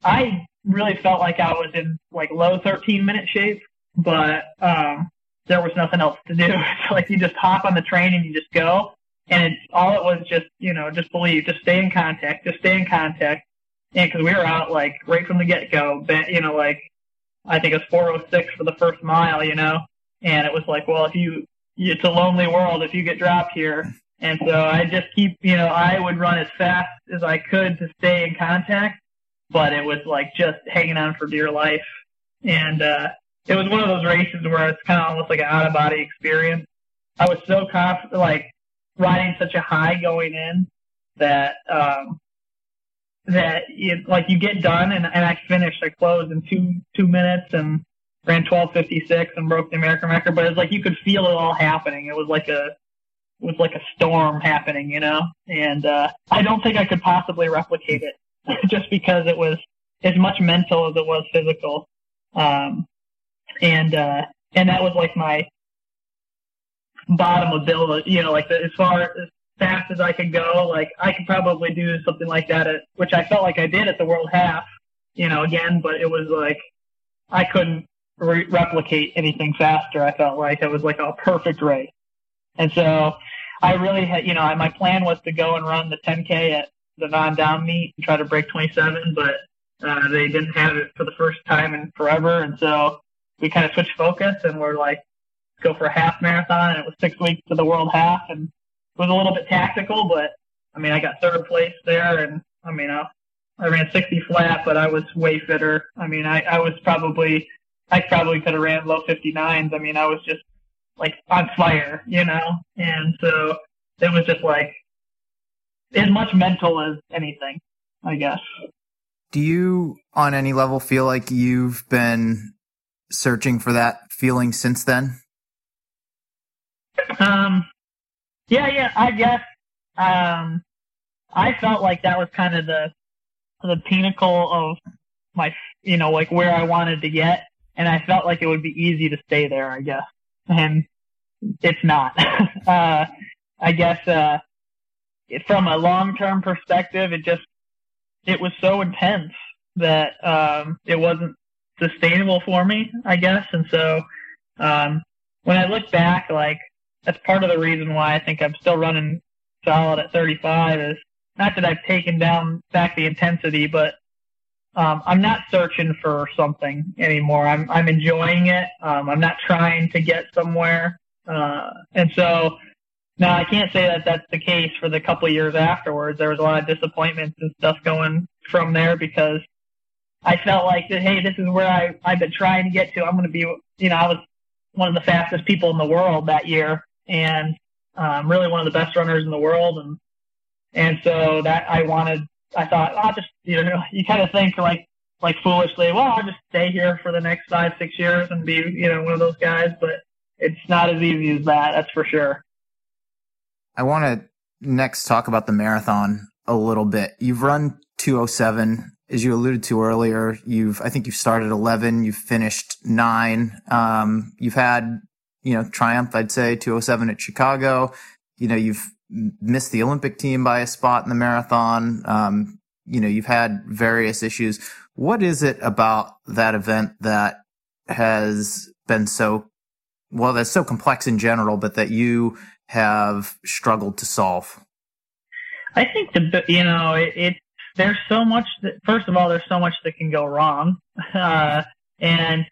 I really felt like I was in like low 13 minute shape, but um, there was nothing else to do. so like you just hop on the train and you just go, and it's all it was just you know just believe, just stay in contact, just stay in contact. And because we were out like right from the get go, but you know, like I think it was 406 for the first mile, you know, and it was like, well, if you, it's a lonely world if you get dropped here. And so I just keep, you know, I would run as fast as I could to stay in contact but it was like just hanging on for dear life. And uh, it was one of those races where it's kind of almost like an out of body experience. I was so confident, like riding such a high going in that um, that like you get done and, and I finished. I closed in two two minutes and ran twelve fifty six and broke the American record. But it's like you could feel it all happening. It was like a it was like a storm happening, you know. And uh, I don't think I could possibly replicate it just because it was as much mental as it was physical. Um, and, uh, and that was like my bottom ability, you know, like the, as far as fast as I could go, like I could probably do something like that at, which I felt like I did at the world half, you know, again, but it was like, I couldn't, re- replicate anything faster. I felt like it was like a perfect race. And so I really had, you know, my plan was to go and run the 10K at the Van Damme meet and try to break 27, but uh, they didn't have it for the first time in forever. And so we kind of switched focus and we're like, go for a half marathon. And it was six weeks to the world half. And it was a little bit tactical, but I mean, I got third place there. And I mean, I, I ran 60 flat, but I was way fitter. I mean, I, I was probably, I probably could have ran low 59s. I mean, I was just like on fire, you know? And so it was just like as much mental as anything, I guess. Do you, on any level, feel like you've been searching for that feeling since then? Um, yeah, yeah, I guess. Um, I felt like that was kind of the the pinnacle of my, you know, like where I wanted to get, and I felt like it would be easy to stay there. I guess, and it's not. uh, I guess uh, from a long term perspective, it just it was so intense that um, it wasn't sustainable for me, I guess. And so um, when I look back, like that's part of the reason why I think I'm still running solid at 35 is not that I've taken down back the intensity, but um, I'm not searching for something anymore. I'm I'm enjoying it. Um, I'm not trying to get somewhere, uh, and so now I can't say that that's the case for the couple of years afterwards. There was a lot of disappointments and stuff going from there because I felt like that. Hey, this is where I I've been trying to get to. I'm going to be, you know, I was one of the fastest people in the world that year, and um, really one of the best runners in the world, and and so that I wanted. I thought I'll just you know you kind of think like like foolishly, well I'll just stay here for the next five six years and be you know one of those guys, but it's not as easy as that. That's for sure. I want to next talk about the marathon a little bit. You've run 207 as you alluded to earlier, you've, I think you've started 11, you've finished nine. Um, you've had, you know, triumph, I'd say 207 at Chicago. You know, you've missed the Olympic team by a spot in the marathon. Um, you know, you've had various issues. What is it about that event that has been so, well, that's so complex in general, but that you have struggled to solve? I think the, you know, it, it there's so much that, first of all, there's so much that can go wrong. Uh, and,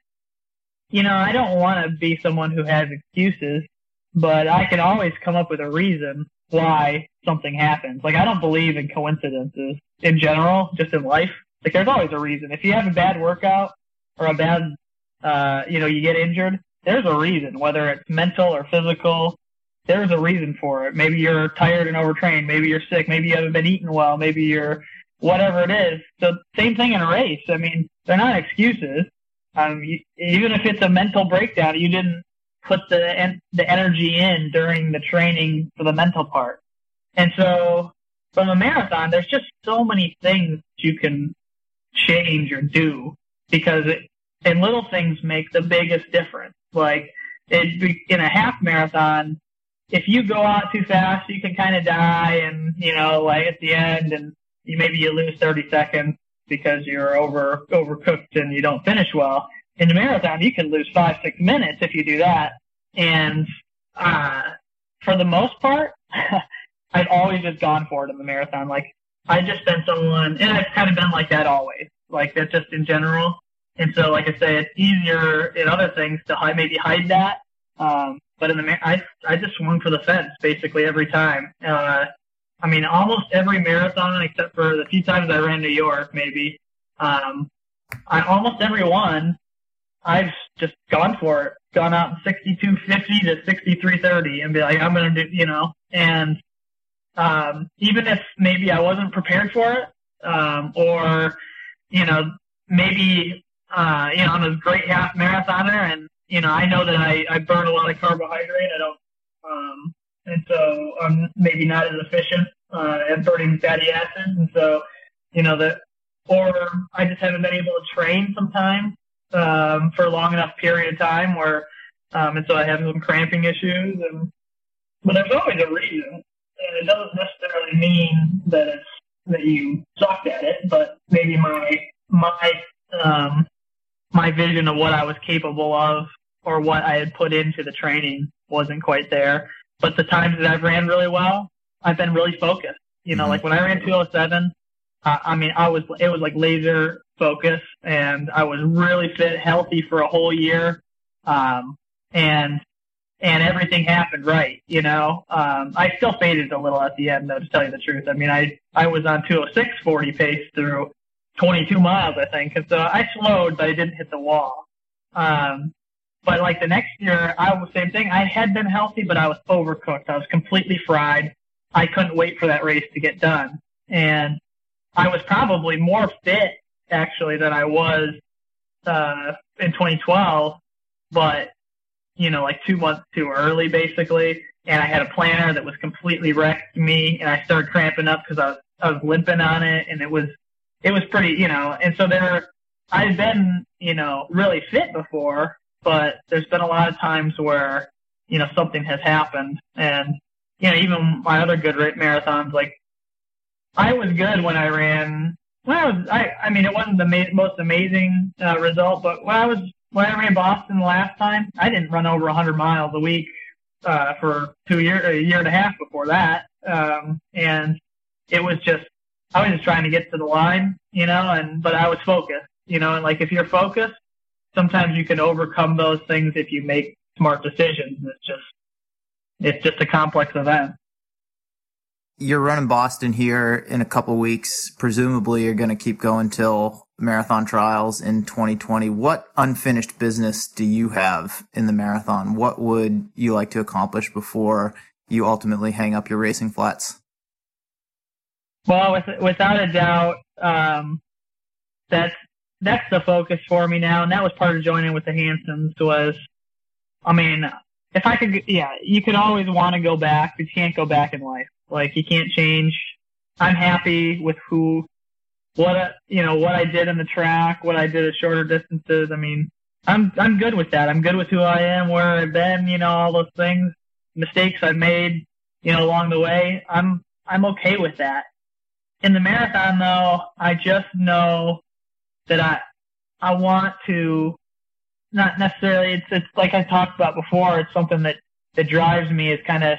you know, I don't want to be someone who has excuses, but I can always come up with a reason why something happens. Like, I don't believe in coincidences in general, just in life. Like, there's always a reason. If you have a bad workout or a bad, uh, you know, you get injured, there's a reason, whether it's mental or physical. There's a reason for it. Maybe you're tired and overtrained. Maybe you're sick. Maybe you haven't been eating well. Maybe you're whatever it is. So same thing in a race. I mean, they're not excuses. Um, you, even if it's a mental breakdown, you didn't put the en- the energy in during the training for the mental part. And so from a marathon, there's just so many things you can change or do because it, and little things make the biggest difference. Like it, in a half marathon, if you go out too fast, you can kind of die and, you know, like at the end and you maybe you lose 30 seconds because you're over overcooked and you don't finish well. In the marathon, you can lose five six minutes if you do that. And uh, for the most part, I've always just gone for it in the marathon. Like I've just been someone, and I've kind of been like that always. Like that just in general. And so, like I say, it's easier in other things to hide, maybe hide that. Um, but in the, I, I just swung for the fence basically every time. Uh, I mean, almost every marathon except for the few times I ran New York, maybe. Um, I almost every one, I've just gone for it, gone out in 62.50 to 63.30 and be like, I'm to do, you know, and, um, even if maybe I wasn't prepared for it, um, or, you know, maybe, uh, you know, I'm a great half marathoner and, you know, I know that I, I burn a lot of carbohydrate. I don't, um, and so I'm maybe not as efficient uh, at burning fatty acids, and so you know that, or I just haven't been able to train sometimes um, for a long enough period of time where, um, and so I have some cramping issues, and but there's always a reason, and it doesn't necessarily mean that it's that you sucked at it, but maybe my my um, my vision of what I was capable of or what I had put into the training wasn't quite there. But the times that I've ran really well, I've been really focused. You know, mm-hmm. like when I ran 207, uh, I mean, I was it was like laser focus, and I was really fit, healthy for a whole year, um, and and everything happened right. You know, um, I still faded a little at the end, though, to tell you the truth. I mean, I I was on 206 40 pace through 22 miles, I think, and so I slowed, but I didn't hit the wall. Um, but like the next year, I was same thing. I had been healthy, but I was overcooked. I was completely fried. I couldn't wait for that race to get done, and I was probably more fit actually than I was uh, in 2012, but you know, like two months too early, basically. And I had a plantar that was completely wrecked me, and I started cramping up because I was I was limping on it, and it was it was pretty, you know. And so there, I've been, you know, really fit before, but there's been a lot of times where, you know, something has happened, and you know, even my other good marathons, like I was good when I ran. When I was, I, I mean, it wasn't the ma- most amazing uh, result, but when I was when I ran Boston last time, I didn't run over 100 miles a week uh, for two year, a year and a half before that, um, and it was just I was just trying to get to the line, you know, and but I was focused, you know, and like if you're focused, sometimes you can overcome those things if you make smart decisions. It's just it's just a complex event. You're running Boston here in a couple weeks. Presumably, you're going to keep going till marathon trials in 2020. What unfinished business do you have in the marathon? What would you like to accomplish before you ultimately hang up your racing flats? Well, with, without a doubt, um, that's that's the focus for me now, and that was part of joining with the Hansons. Was, I mean, if I could, yeah, you could always want to go back, but you can't go back in life. Like you can't change. I'm happy with who, what you know, what I did in the track, what I did at shorter distances. I mean, I'm I'm good with that. I'm good with who I am, where I've been, you know, all those things, mistakes I've made, you know, along the way. I'm I'm okay with that. In the marathon, though, I just know that I I want to not necessarily. It's it's like I talked about before. It's something that that drives me is kind of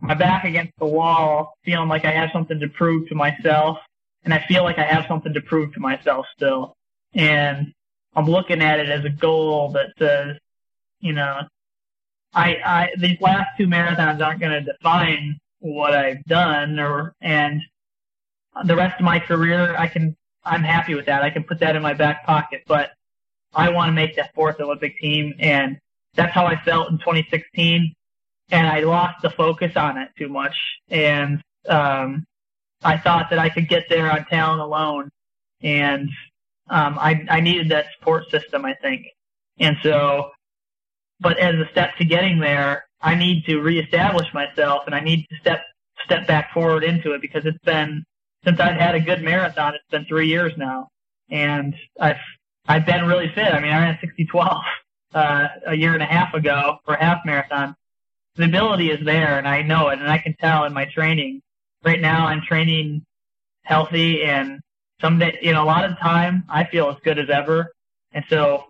my back against the wall, feeling like I have something to prove to myself. And I feel like I have something to prove to myself still. And I'm looking at it as a goal that says, you know, I, I, these last two marathons aren't going to define what I've done or, and the rest of my career, I can, I'm happy with that. I can put that in my back pocket, but I want to make that fourth Olympic team. And that's how I felt in 2016 and I lost the focus on it too much. And um, I thought that I could get there on talent alone, and um, I, I needed that support system, I think. And so, but as a step to getting there, I need to reestablish myself, and I need to step step back forward into it because it's been since I've had a good marathon. It's been three years now, and I've I've been really fit. I mean, I ran 60-12 uh, a year and a half ago for half marathon, the ability is there and I know it and I can tell in my training. Right now I'm training healthy and someday, know, a lot of time I feel as good as ever. And so,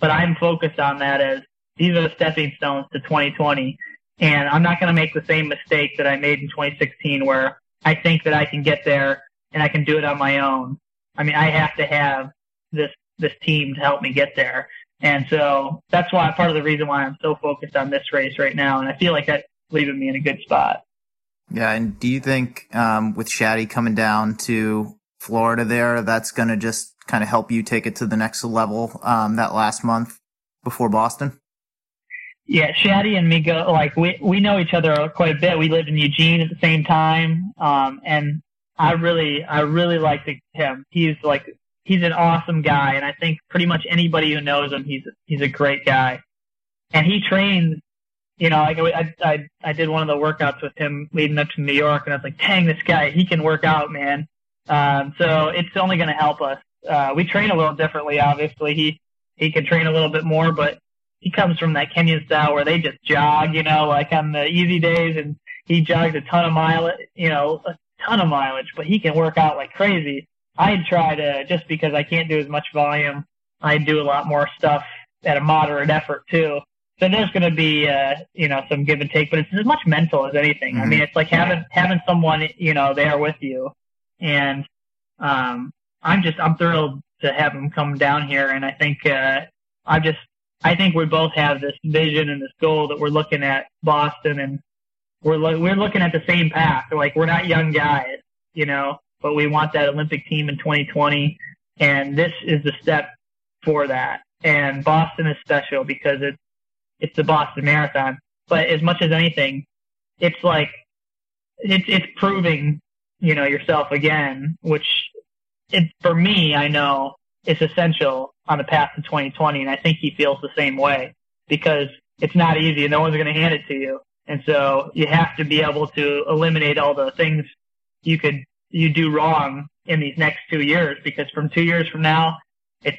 but I'm focused on that as these are the stepping stones to 2020. And I'm not going to make the same mistake that I made in 2016 where I think that I can get there and I can do it on my own. I mean, I have to have this, this team to help me get there. And so that's why part of the reason why I'm so focused on this race right now. And I feel like that's leaving me in a good spot. Yeah. And do you think um, with Shaddy coming down to Florida there, that's going to just kind of help you take it to the next level um, that last month before Boston? Yeah, Shaddy and me go like we we know each other quite a bit. We lived in Eugene at the same time, um, and I really I really liked him. He's like he's an awesome guy, and I think pretty much anybody who knows him, he's he's a great guy. And he trains. You know, like I, I I did one of the workouts with him leading up to New York, and I was like, "Dang, this guy, he can work out, man." Um, so it's only going to help us. Uh, we train a little differently, obviously. He he can train a little bit more, but he comes from that Kenyan style where they just jog, you know, like on the easy days, and he jogs a ton of mileage, you know, a ton of mileage, but he can work out like crazy. I'd try to just because I can't do as much volume I do a lot more stuff at a moderate effort too. So there's going to be, uh, you know, some give and take, but it's as much mental as anything. Mm-hmm. I mean, it's like having having someone, you know, there with you, and um, I'm just I'm thrilled to have him come down here, and I think uh, I just I think we both have this vision and this goal that we're looking at Boston, and we're lo- we're looking at the same path. Like we're not young guys, you know, but we want that Olympic team in 2020, and this is the step for that. And Boston is special because it's it's the Boston Marathon. But as much as anything, it's like it's it's proving you know yourself again, which it for me I know is essential on the path to 2020, and I think he feels the same way because it's not easy and no one's going to hand it to you, and so you have to be able to eliminate all the things you could you do wrong in these next two years because from two years from now, it's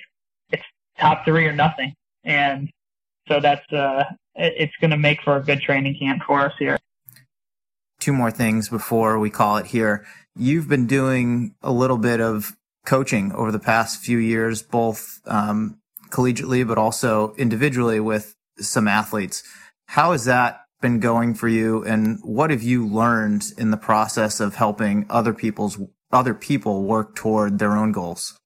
it's top three or nothing, and so that's uh, it's going to make for a good training camp for us here. Two more things before we call it here. You've been doing a little bit of coaching over the past few years, both um, collegiately but also individually with some athletes. How has that been going for you, and what have you learned in the process of helping other people's other people work toward their own goals?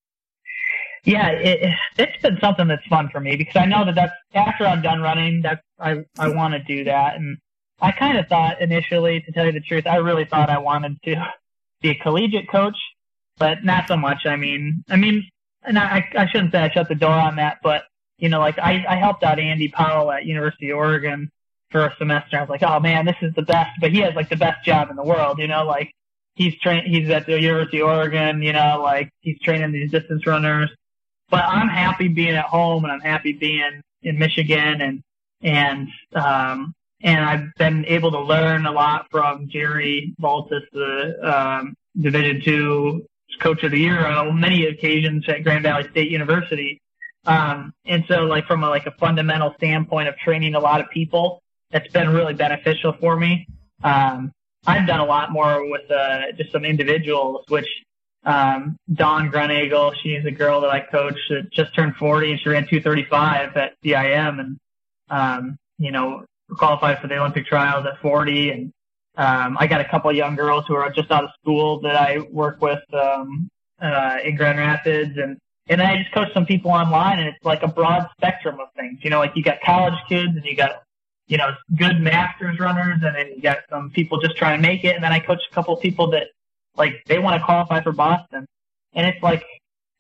Yeah, it, it's been something that's fun for me because I know that that's after I'm done running, that I I want to do that, and I kind of thought initially, to tell you the truth, I really thought I wanted to be a collegiate coach, but not so much. I mean, I mean, and I I shouldn't say I shut the door on that, but you know, like I I helped out Andy Powell at University of Oregon for a semester. I was like, oh man, this is the best. But he has like the best job in the world, you know, like he's train he's at the University of Oregon, you know, like he's training these distance runners. But I'm happy being at home and I'm happy being in Michigan and and um and I've been able to learn a lot from Jerry Baltes, the um, Division two Coach of the Year on many occasions at Grand Valley State University. Um, and so, like from a, like a fundamental standpoint of training a lot of people, that's been really beneficial for me. Um, I've done a lot more with uh, just some individuals, which um, Dawn Grunnagle, she's a girl that I coach that just turned 40 and she ran 235 at CIM and, um, you know, qualified for the Olympic trials at 40. And um, I got a couple of young girls who are just out of school that I work with um, uh, in Grand Rapids. And, and I just coach some people online and it's like a broad spectrum of things. You know, like you got college kids and you got you know, good masters runners, and then you got some people just trying to make it. And then I coach a couple of people that like they want to qualify for Boston, and it's like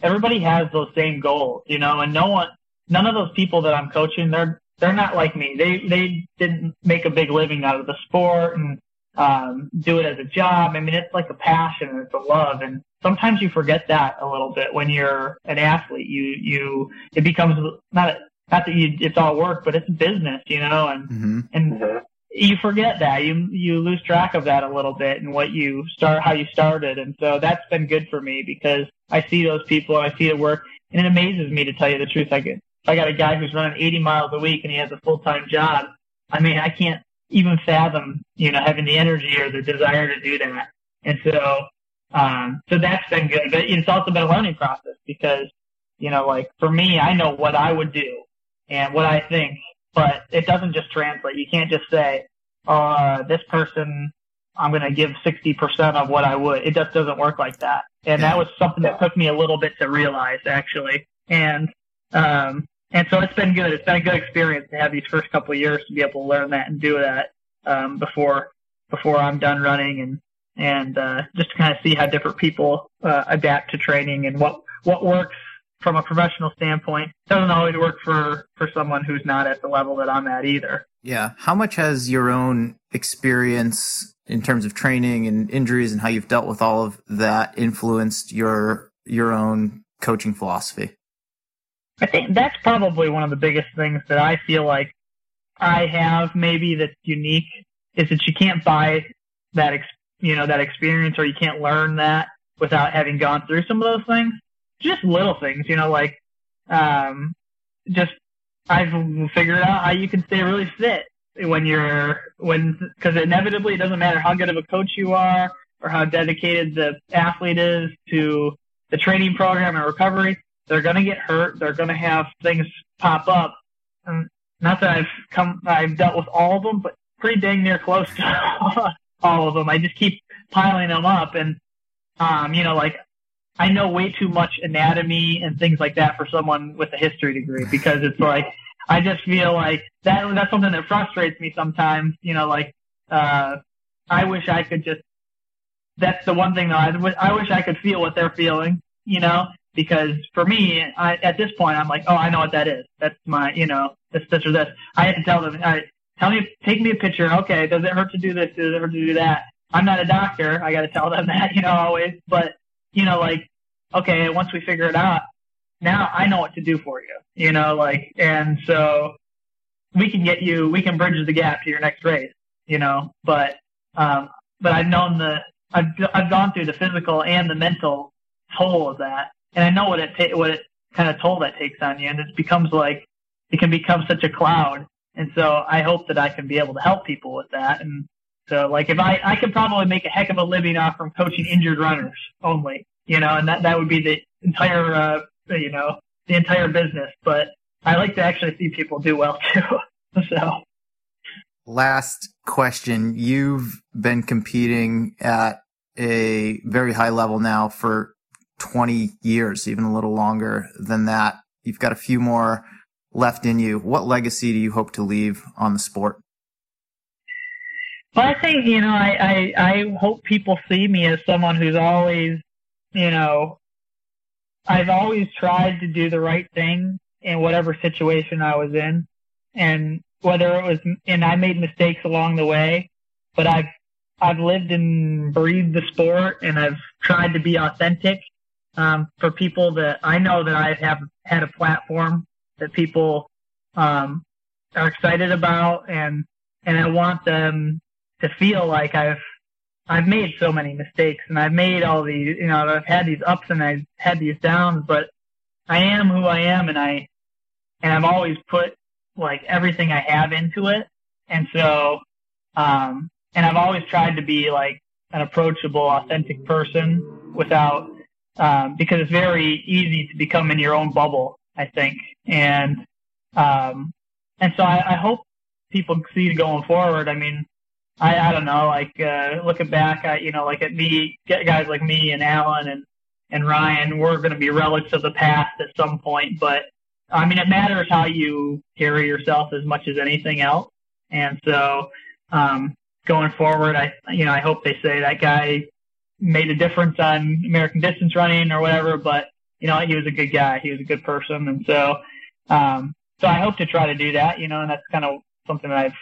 everybody has those same goals, you know, and no one, none of those people that I'm coaching, they're they're not like me. They they didn't make a big living out of the sport and um, do it as a job. I mean, it's like a passion and it's a love, and sometimes you forget that a little bit when you're an athlete. You you it becomes not not that you it's all work, but it's business, you know, and mm-hmm. and mm-hmm. you forget that you you lose track of that a little bit and what you start how you started, and so that's been good for me because I see those people and I see it work, and it amazes me to tell you the truth. I get I got a guy who's running 80 miles a week and he has a full time job. I mean, I can't even fathom, you know, having the energy or the desire to do that. And so, um, so that's been good, but it's also been a learning process because, you know, like for me, I know what I would do and what I think, but it doesn't just translate. You can't just say, uh, this person, I'm going to give 60% of what I would. It just doesn't work like that. And that was something that took me a little bit to realize actually. And, um, and so it's been good. It's been a good experience to have these first couple of years to be able to learn that and do that, um, before, before I'm done running and, and, uh, just to kind of see how different people, uh, adapt to training and what, what works from a professional standpoint doesn't always work for for someone who's not at the level that I'm at either. Yeah, how much has your own experience in terms of training and injuries and how you've dealt with all of that influenced your your own coaching philosophy? I think that's probably one of the biggest things that I feel like I have maybe that's unique is that you can't buy that ex- you know that experience or you can't learn that without having gone through some of those things just little things, you know, like um, just I've figured out how you can stay really fit when you're when because inevitably it doesn't matter how good of a coach you are or how dedicated the athlete is to the training program and recovery. They're going to get hurt. They're going to have things pop up. And not that I've come, I've dealt with all of them, but pretty dang near close to all of them. I just keep piling them up. And, um, you know, like I know way too much anatomy and things like that for someone with a history degree because it's like, I just feel like that, that's something that frustrates me sometimes, you know, like, uh, I wish I could just, that's the one thing though. I, I wish I could feel what they're feeling, you know, because for me, I, at this point, I'm like, oh, I know what that is. That's my, you know, this, this or this. I have to tell them, I, tell me, take me a picture. Okay, does it hurt to do this? Does it hurt to do that? I'm not a doctor. I got to tell them that, you know, always. But you know, like, okay, once we figure it out, now I know what to do for you, you know, like, and so we can get you, we can bridge the gap to your next race, you know, but, um, but I've known the, I've, I've gone through the physical and the mental toll of that and I know what it ta- what it kind of toll that takes on you, and it becomes like it can become such a cloud. And so I hope that I can be able to help people with that. And so like if I I could probably make a heck of a living off from coaching injured runners only, you know, and that that would be the entire uh, you know the entire business. But I like to actually see people do well too. so. Last question. You've been competing at a very high level now for 20 years, even a little longer than that. You've got a few more left in you. What legacy do you hope to leave on the sport? Well, I think, you know, I, I, I hope people see me as someone who's always, you know, I've always tried to do the right thing in whatever situation I was in. And whether it was, and I made mistakes along the way, but I've, I've lived and breathed the sport and I've tried to be authentic um, for people that I know that I have had a platform that people um, are excited about, and and I want them to feel like I've I've made so many mistakes and I've made all these, you know, I've had these ups and I've had these downs, but I am who I am, and I and I've always put like everything I have into it, and so um, and I've always tried to be like an approachable, authentic person without um, because it's very easy to become in your own bubble, I think. And, um, and so I, I hope people see going forward. I mean, I, I don't know, like, uh, looking back, I, you know, like at me, guys like me and Alan and, and Ryan, we're going to be relics of the past at some point, but I mean, it matters how you carry yourself as much as anything else. And so, um, going forward, I, you know, I hope they say that guy made a difference on American distance running or whatever, but you know, he was a good guy. He was a good person. And so, um, so I hope to try to do that, you know, and that's kind of something that I've,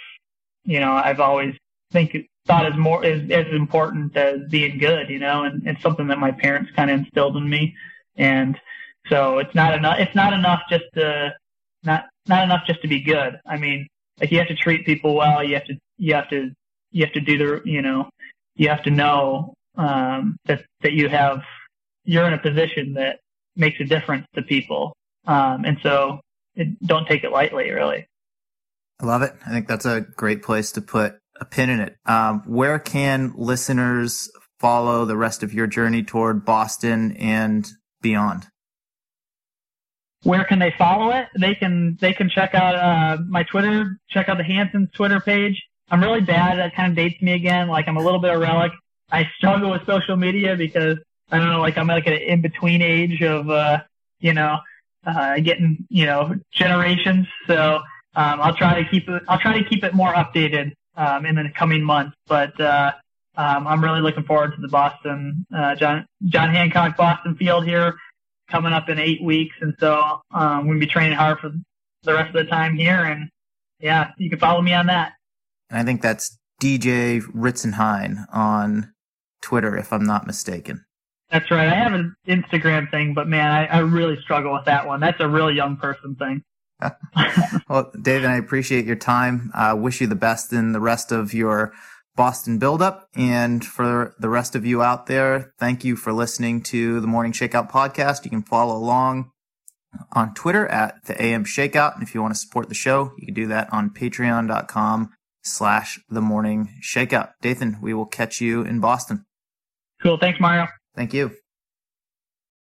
you know, I've always think thought is more, is as important as being good, you know, and it's something that my parents kind of instilled in me. And so it's not enough, it's not enough just to, not, not enough just to be good. I mean, like you have to treat people well. You have to, you have to, you have to do the, you know, you have to know um, that that you have you're in a position that makes a difference to people, um, and so it, don't take it lightly. Really, I love it. I think that's a great place to put a pin in it. Um, where can listeners follow the rest of your journey toward Boston and beyond? Where can they follow it? They can they can check out uh, my Twitter, check out the Hanson's Twitter page. I'm really bad. That kind of dates me again. Like I'm a little bit of relic. I struggle with social media because I don't know, like I'm like an in between age of, uh, you know, uh, getting, you know, generations. So, um, I'll try to keep it, I'll try to keep it more updated, um, in the coming months. But, uh, um, I'm really looking forward to the Boston, uh, John, John Hancock Boston field here coming up in eight weeks. And so, um, we'll be training hard for the rest of the time here. And yeah, you can follow me on that. And I think that's DJ Ritzenhein on Twitter, if I'm not mistaken. That's right. I have an Instagram thing, but man, I, I really struggle with that one. That's a real young person thing. well, Dathan, I appreciate your time. I uh, wish you the best in the rest of your Boston buildup. And for the rest of you out there, thank you for listening to the Morning Shakeout podcast. You can follow along on Twitter at the AM Shakeout. And if you want to support the show, you can do that on patreon.com slash the morning shakeout. Dathan, we will catch you in Boston. Cool. Thanks, Mario. Thank you.